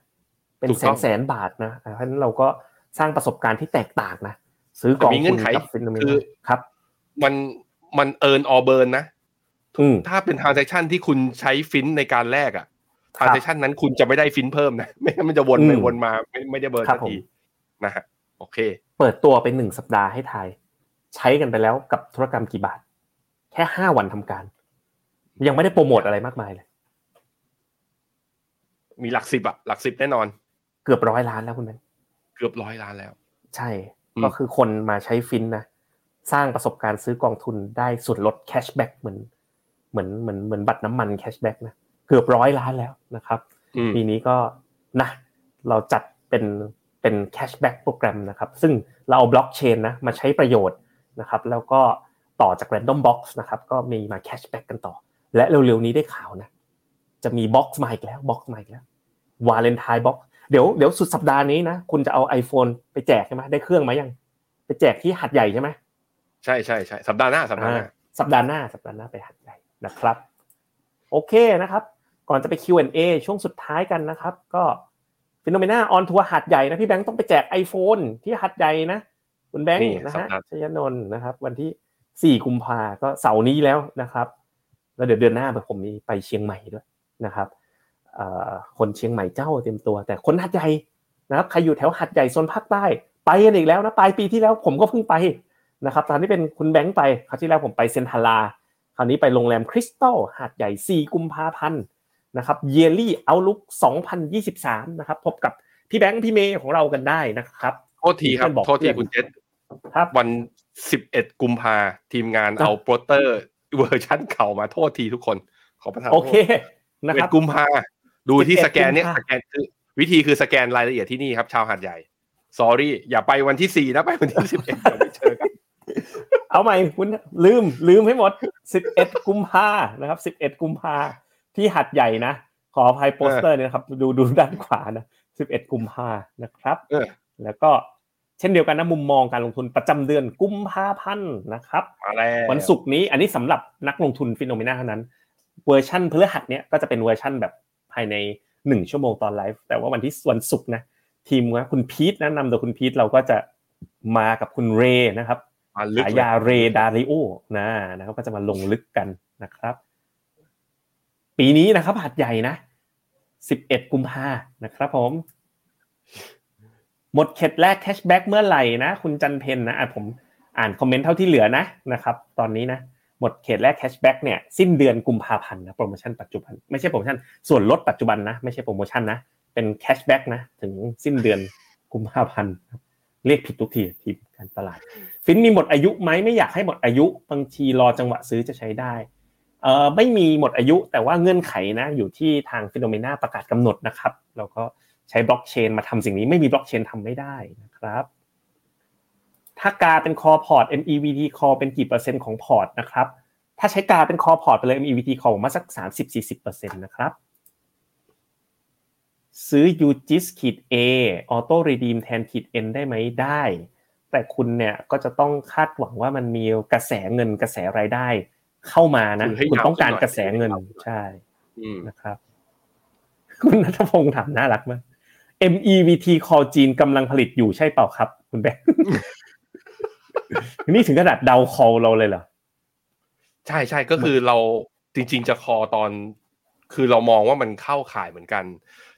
เป็นถูกแสต้นองแสนบาทนะเพราะฉะนั้นเราก็สร้างประสบการณ์ที่แตกต่างนะ ซื้อกองแต่มีเงื่ทุอนนไขกับฟินโนเมคือนาครับ มันมัน earn or burn นะอืมถ้าเป็น transaction ที่คุณใช้ FINT ในการแลกอะ transaction นั้นคุณจะไม่ได้ FINT เพิ่มนะ ไม่งั้นมันจะวนไปอืมวนมาไม่ไม่ได้ burn ครับสักทีผมนะฮะโอเค เปิดตัวไปหนึ่งสัปดาห์ให้ทายใช้กันไปแล้วกับธุรกรรมกี่บาท แค่ห้าวันทำการ ยังไม่ได้โปรโมทอะไรมากมายเลย มีหลักสิบอะหลักสิบแน่นอน เกือบร้อยล้านแล้วคุณแม่เกือบร้อยล้านแล้ว ใช่อืมก็คือคนมาใช้ FINT นะสร้างประสบการณ์ซื้อกองทุนได้ส่วนลด cashback เหมือนเหมือนเหมือนเหมือนบัตรน้ำมัน cashback นะ เกือบร้อยล้านแล้วนะครับอืมปีนี้ก็นะเราจัดเป็นเป็น cashback program นะครับซึ่งเราเอาบล็อกเชนนะมาใช้ประโยชน์นะครับแล้วก็ต่อจาก Random Box นะครับก็มีมา cashback กันต่อ และเร็วๆนี้ได้ข่าวนะจะมี box มาอีกแล้ว box มาอีกแล้วValentine box เดี๋ยวเดี๋ยวสุดสัปดาห์นี้นะคุณจะเอา iPhone ไปแจกใช่ไหมได้เครื่องไหมยัง ไปแจกที่หาดใหญ่ใช่ไหมใช่ใช่ใช่สัปดาห์หน้าสัปดาห์หน้าอ่าสัปดาห์หน้าสัปดาห์หน้าไปหาดใหญ่นะครับ โอเคนะครับ ก่อนจะไป Q&A ช่วงสุดท้ายกันนะครับ ก็ Finnomena on tour หาดใหญ่นะพี่แบงค์ต้องไปแจก iPhone ที่หัดใหญ่นะคุณแบงค์นี่นะสัฮะปดาห์ชยนนท์นะครับ วันที่ 4 กุมภาก็เสาร์นี้แล้วนะครับ แล้วเดี๋ยวเดือนหน้าผมมีไปเชียงใหม่ด้วยนะครับเอ่อคนเชียงใหม่เจ้าเต็มตัว แต่คนหัดใหญ่นะครับใครอยู่แถวหัดใหญ่โซนภาคใต้ไปกันอีกแล้วนะปลายปีที่แล้วผมก็เพิ่งไปนะครับตอนนี้เป็นคุณแบงค์ไปคราวที่แล้วผมไปเซนทาราคราวนี้ไปโรงแรมคริสตัลหาดใหญ่ 4 กุมภาพันธ์ นะครับเยลลี่เอาลุก2023 นะครับ พบกับพี่แบงค์พี่เมย์ของเรากันได้นะครับโทษทีครับเพื่อนบอกโทษทีเพื่อนคุณเจษครับวันสิบเอ็ดกุมภาทีมงานเอาโปสเตอร์เวอร์ชันเก่ามาโทษทีทุกคนขอประทานโอเคโทษนะคเอ็รัดบกุมภาดูที่11สแกนเนี่ยกุมภาสแกนคือวิธีคือสแกนรายละเอียดที่นี่ครับ ชาวหาดใหญ่ sorry อย่าไปวันที่สี่นะไปวันที่สิบเอ็ดเดี๋ยวไปเจอกันเอาใหม่คุณลืมลืมให้หมด11กุมภานะครับ11กุมภา ที่หาดใหญ่นะขออภัยโปสเตอร์เนี่ยนะครับดูดูด้านขวานะ11กุมภานะครับเออแล้วก็เช่นเดียวกันนะมุมมองการลงทุนประจำเดือนกุมภาพันธ์นะครับมาแล้ววันศุกร์นี้อันนี้สำหรับนักลงทุนฟิโนเมนาเท่านั้นเวอร์ชันพฤหัสเนี้ยก็จะเป็นเวอร์ชันแบบภายในหนึ่งชั่วโมงตอนไลฟ์แต่ว่าวันที่วันศุกร์นะทีมว่าคุณพีทนะนำโดยคุณพีทเราก็จะมากับคุณเรนะครับมาลึกฉาเลยยาเรดาริโอนะนะครับก็จะมาลงลึกกันนะครับ ปีนี้นะครับหัดใหญ่นะ 11 กุมภานะครับผม หมดเขตแลก cashback เมื่อไหร่นะ คุณจันเพนนะอะผมอ่านคอมเมนต์เท่าที่เหลือนะนะครับ ตอนนี้นะหมดเขตแลก cashback เนี่ยสิ้นเดือนกุมภาพันธ์นะโปรโมชั่นปัจจุบันไม่ใช่โปรโมชั่นส่วนลดปัจจุบันนะไม่ใช่โปรโมชั่นนะเป็น cashback นะถึงสิ้นเดือนกุมภาพันธ์เรียกผิดทุกทีทีมการตลาด FINT มีหมดอายุไหมไม่อยากให้หมดอายุบางทีรอจังหวะซื้อจะใช้ได้ เอ่อไม่มีหมดอายุแต่ว่าเงื่อนไขนะอยู่ที่ทาง Finnomena ประกาศกำหนดนะครับแล้วก็ใช้บล็อกเชนมาทำสิ่งนี้ไม่มีบล็อกเชนทำไม่ได้นะครับถ้ากาเป็นคอพอร์ต MEVT คอเป็นกี่เปอร์เซ็นต์ของพอร์ตนะครับถ้าใช้กาเป็นคอพอร์ตไปเลย MEVT คอมาสัก 30-40%นะครับซื้อ UGIS ขีด A auto redeem แทนขีด N ได้ไหมได้ แต่คุณเนี่ยก็จะต้องคาดหวังว่ามันมีกระแสเงินกระแสรายได้ เข้ามานะคือให้คุณยาวต้องการขึ้นหน่อยกระแสเงินให้ยาวขึ้นหน่อยใช่อืมนะครับ คุณนัทพงศ์ถามน่ารักมาก MEVT คอจีนกำลังผลิตอยู่ใช่เปล่าครับ คุณแบงค์นี่ถึงขนาดเดาคอเราเลยเหรอใช่ใช่ก็คือเราจริง ๆ จะคอตอน คือเรามองว่ามันเข้าข่ายเหมือนกัน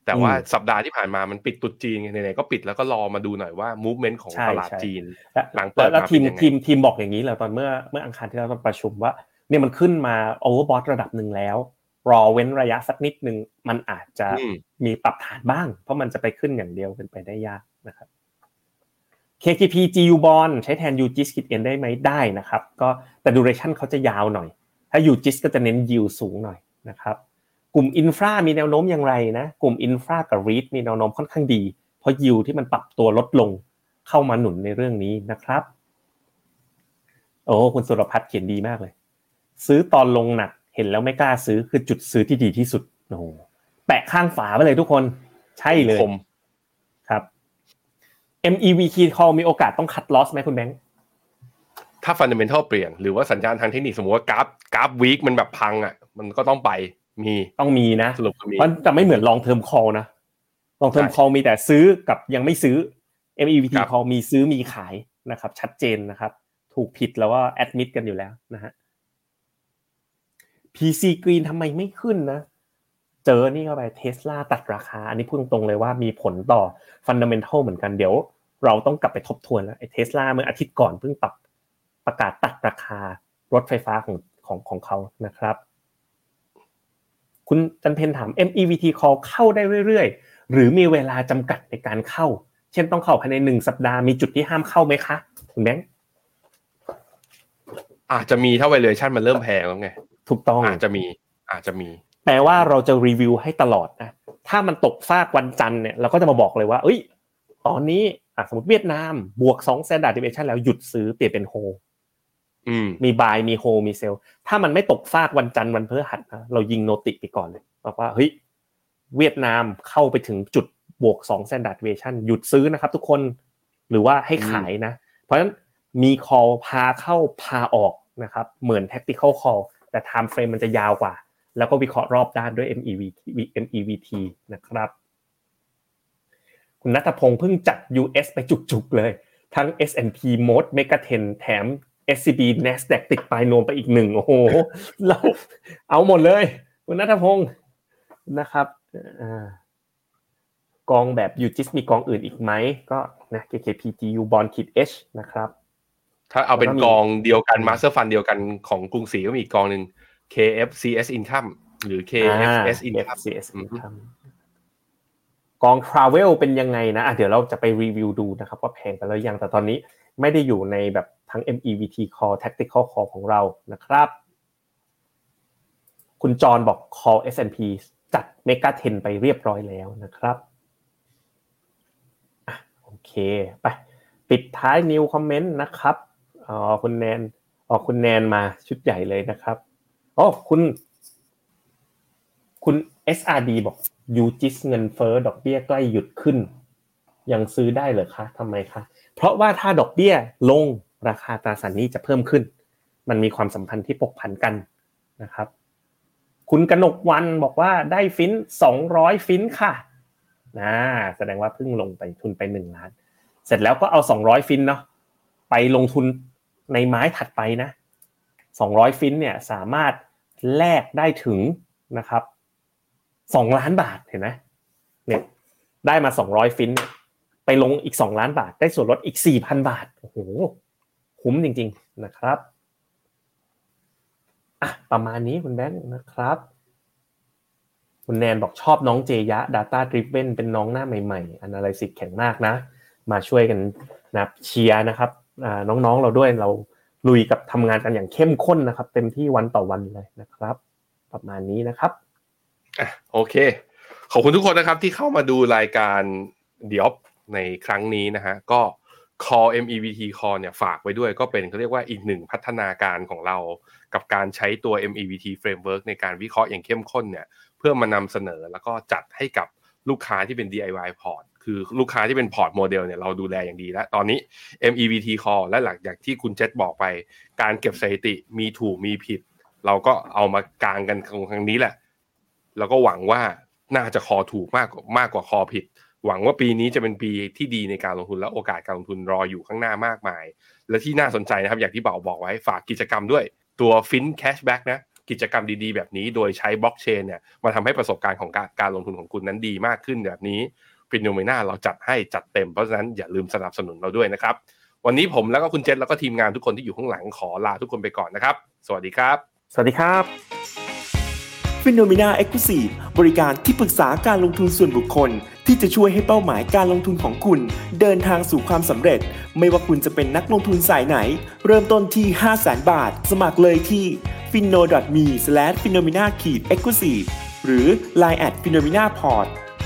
แต่ว่าอืมสัปดาห์ที่ผ่านมามันปิดตรุดจีนไงไหนๆก็ปิดแล้วก็รอมาดูหน่อยว่า movement ของใช่ตลาดใช่จีนแล้วหลังเปิดแล้วมาทีมเป็นยังไงทีมทีมบอกอย่างนี้เลยตอนเมื่อเมื่ออังคารที่เราประชุมว่า เนี่ยมันขึ้นมา overbought ระดับหนึ่งแล้ว รอเว้นระยะสักนิดหนึ่งมันอาจจะอืมมีปรับฐานบ้าง เพราะมันจะไปขึ้นอย่างเดียวเป็นไปได้ยากนะครับ KKP GU bond ใช้แทน UGIS ขีด N ได้ไหมได้นะครับ ก็แต่ duration เขาจะยาวหน่อย ถ้า UGIS ก็จะเน้น yield สูงหน่อยนะครับ กลุ่ม infra มีแนวโน้มอย่างไรนะ กลุ่ม infra กับ REIT มีแนวโน้มค่อนข้างดี เพราะ yield ที่มันปรับตัวลดลงเข้ามาหนุนในเรื่องนี้นะครับ โอ้คุณสุรพัฒน์เขียนดีมากเลย ซื้อตอนลงหนักเห็นแล้วไม่กล้าซื้อคือจุดซื้อที่ดีที่สุดโอ้โหแปะข้างฝาไปเลยทุกคนใช่เลยคมครับ MEVT call มีโอกาสต้อง cut loss ไหมคุณแบงค์ถ้า fundamental เปลี่ยนหรือว่าสัญญาณทางเทคนิคสมมติว่ากราฟกราฟ week มันแบบพังอะ มันก็ต้องไปมีต้องมีนะสรุปคือมีมันจะไม่เหมือนลองเทอม call นะ long term ใช่ call มีแต่ซื้อกับยังไม่ซื้อ MEVT ครับ call มีซื้อมีขายนะครับ ชัดเจนนะครับ ถูกผิดแล้วว่า admit กันอยู่แล้วนะฮะ PC Green ทำไมไม่ขึ้นนะ เจอนี่เข้าไปเทสลาตัดราคา อันนี้พูดตรงๆเลยว่ามีผลต่อฟันดัมเ n นทัลเหมือนกันเดี๋ยว เราต้องกลับไปทบทวนแล้วไอ้เทสลาเมื่ออาทิตย์ก่อนเพิ่งปรับประกาศตัดราคารถไฟฟ้าของของของเขานะครับ คุณจันเพนถาม MEVT call เข้าได้เรื่อยๆ หรือมีเวลาจำกัดในการเข้า เช่นต้องเข้าภายในหนึ่งสัปดาห์มีจุดที่ห้ามเข้าไหมคะคุณแบงค์อาจจะมีถ้า valuation มันเริ่มแพงแล้วไง ถูกต้องอาจจะมีอาจจะมี แปลว่าเราจะรีวิวให้ตลอดนะถ้ามันตกฟากวันจันทร์เนี่ยเราก็จะมาบอกเลยว่า เอ้ย ตอนนี้อะสมมติเวียดนามบวก2 standard deviation แล้วหยุดซื้อเปลี่ยนเป็นโฮอืมมีบายมีโฮมีเซลถ้ามันไม่ตกฟากวันจันทร์วันพฤหัสนะเรายิงโนติไปก่อนเลยบอกว่าเฮ้ยเวียดนามเข้าไปถึงจุดบวก2 standard deviation หยุดซื้อนะครับ ทุกคนหรือว่าให้ขายนะ เพราะฉะนั้นมี call พาเข้าพาออกนะครับ เหมือน tactical call แต่ time frame มันจะยาวกว่า แล้วก็วิเคราะห์รอบด้านด้วย MEV MEVT นะครับ คุณนัทพงศ์เพิ่งจัด US ไปจุกๆเลย ทั้ง S&P Mode Mega 10 แถม SCB NASDAQ ติดปลายนวมไปอีกหนึ่งโอ้โหเราเอาหมดเลย คุณนัทพงศ์นะครับกองแบบ UGIS มีกองอื่นอีกไหมก็นะ KKP GU Bond Kit H นะครับ ถ้าเอาเป็นแล้วก็มีกองเดียวกันมาสเตอร์ฟันเดียวกันของกรุงศรีก็มีอีกกองหนึ่ง KFCS Income หรือ KFS อ่า Income FCS อืม Income กอง Travel เป็นยังไงนะอะเดี๋ยวเราจะไปรีวิวดูนะครับว่าแพงไปแล้วยังแต่ตอนนี้ไม่ได้อยู่ในแบบทั้ง MEVT call tactical call ของเรานะครับ คุณจรบอก call S&P จัด Mega 10 ไปเรียบร้อยแล้วนะครับอะโอเค ไป ปิดท้าย new comment นะครับ อ๋อคุณแนนอ๋อคุณแนนมาชุดใหญ่เลยนะครับอ๋อคุณ คุณ SRD บอกยูจิสเงินเฟ้อดอกเบี้ยใกล้หยุดขึ้น ยังซื้อได้เหรอคะทำไมคะ เพราะว่าถ้าดอกเบี้ยลงราคาตราสารนี้จะเพิ่มขึ้น มันมีความสัมพันธ์ที่ปกพันกันนะครับ คุณกนกวันบอกว่าได้ฟินสองร้อยฟินค่ะนะแสดงว่าเพิ่งลงไปทุนไปหนึ่งล้าน เสร็จแล้วก็เอาสองร้อยฟินเนาะไปลงทุน ในไม้ถัดไปนะสองร้อยฟินเนี่ยสามารถแลกได้ถึงนะครับสองล้านบาทเห็นไหมเนี่ยได้มาสองร้อยฟินเนี่ยไปลงอีกสองล้านบาท ได้ส่วนลดอีกสี่พันบาทโอ้โหคุ้มจริง ๆนะครับอะประมาณนี้คุณแบงค์นะครับ คุณแนนบอกชอบน้องเจยะ Data Driven เป็นน้องหน้าใหม่ๆ Analysis แข็งมากนะ มาช่วยกันนะเชียร์นะครับ น้องๆเราด้วยเราลุยกับทำงานกันอย่างเข้มข้นนะครับ เต็มที่วันต่อวันเลยนะครับ ประมาณนี้นะครับอะโอเค ขอบคุณทุกคนนะครับที่เข้ามาดูรายการเดียบในครั้งนี้นะฮะก็ Call MEVT Call เนี่ยฝากไว้ด้วยก็เป็นเขาเรียกว่าอีกหนึ่งพัฒนาการของเรา กับการใช้ตัว MEVT Framework ในการวิเคราะห์อย่างเข้มข้นเนี่ย เพื่อมานำเสนอแล้วก็จัดให้กับลูกค้าที่เป็น DIY พอร์ต คือลูกค้าที่เป็นพอร์ตโมเดลเนี่ยเราดูแลอย่างดีแล้ว ตอนนี้ MEVT Call และหลังจากที่คุณเจษบอกไป การเก็บสถิติมีถูกมีผิด เราก็เอามากางกันครั้งนี้แหละ แล้วก็หวังว่าน่าจะ call ถูกมากมากกว่า call ผิด หวังว่าปีนี้จะเป็นปีที่ดีในการลงทุนและโอกาสการลงทุนรออยู่ข้างหน้ามากมาย และที่น่าสนใจนะครับ อย่างที่เบาบอกไว้ฝากกิจกรรมด้วย ตัว FIN cashback นะกิจกรรมดีๆ แบบนี้โดยใช้บล็อกเชนเนี่ยมาทำให้ประสบการณ์ของการการลงทุนของคุณนั้นดีมากขึ้นแบบนี้ Finnomena เราจัดให้จัดเต็มเพราะฉะนั้นอย่าลืมสนับสนุนเราด้วยนะครับ วันนี้ผมแล้วก็คุณเจษแล้วก็ทีมงานทุกคนที่อยู่ข้างหลังขอลาทุกคนไปก่อนนะครับ สวัสดีครับ สวัสดีครับ Finnomena Exclusive บริการที่ปรึกษาการลงทุนส่วนบุคคล ที่จะช่วยให้เป้าหมายการลงทุนของคุณ เดินทางสู่ความสำเร็จ ไม่ว่าคุณจะเป็นนักลงทุนสายไหน เริ่มต้นที่ 5 0 0 0 0 0บาท สมัครเลยที่ f i n o m e f i n o m e n a e x c l u s i v e หรือ line at f i n o m e n a p o r t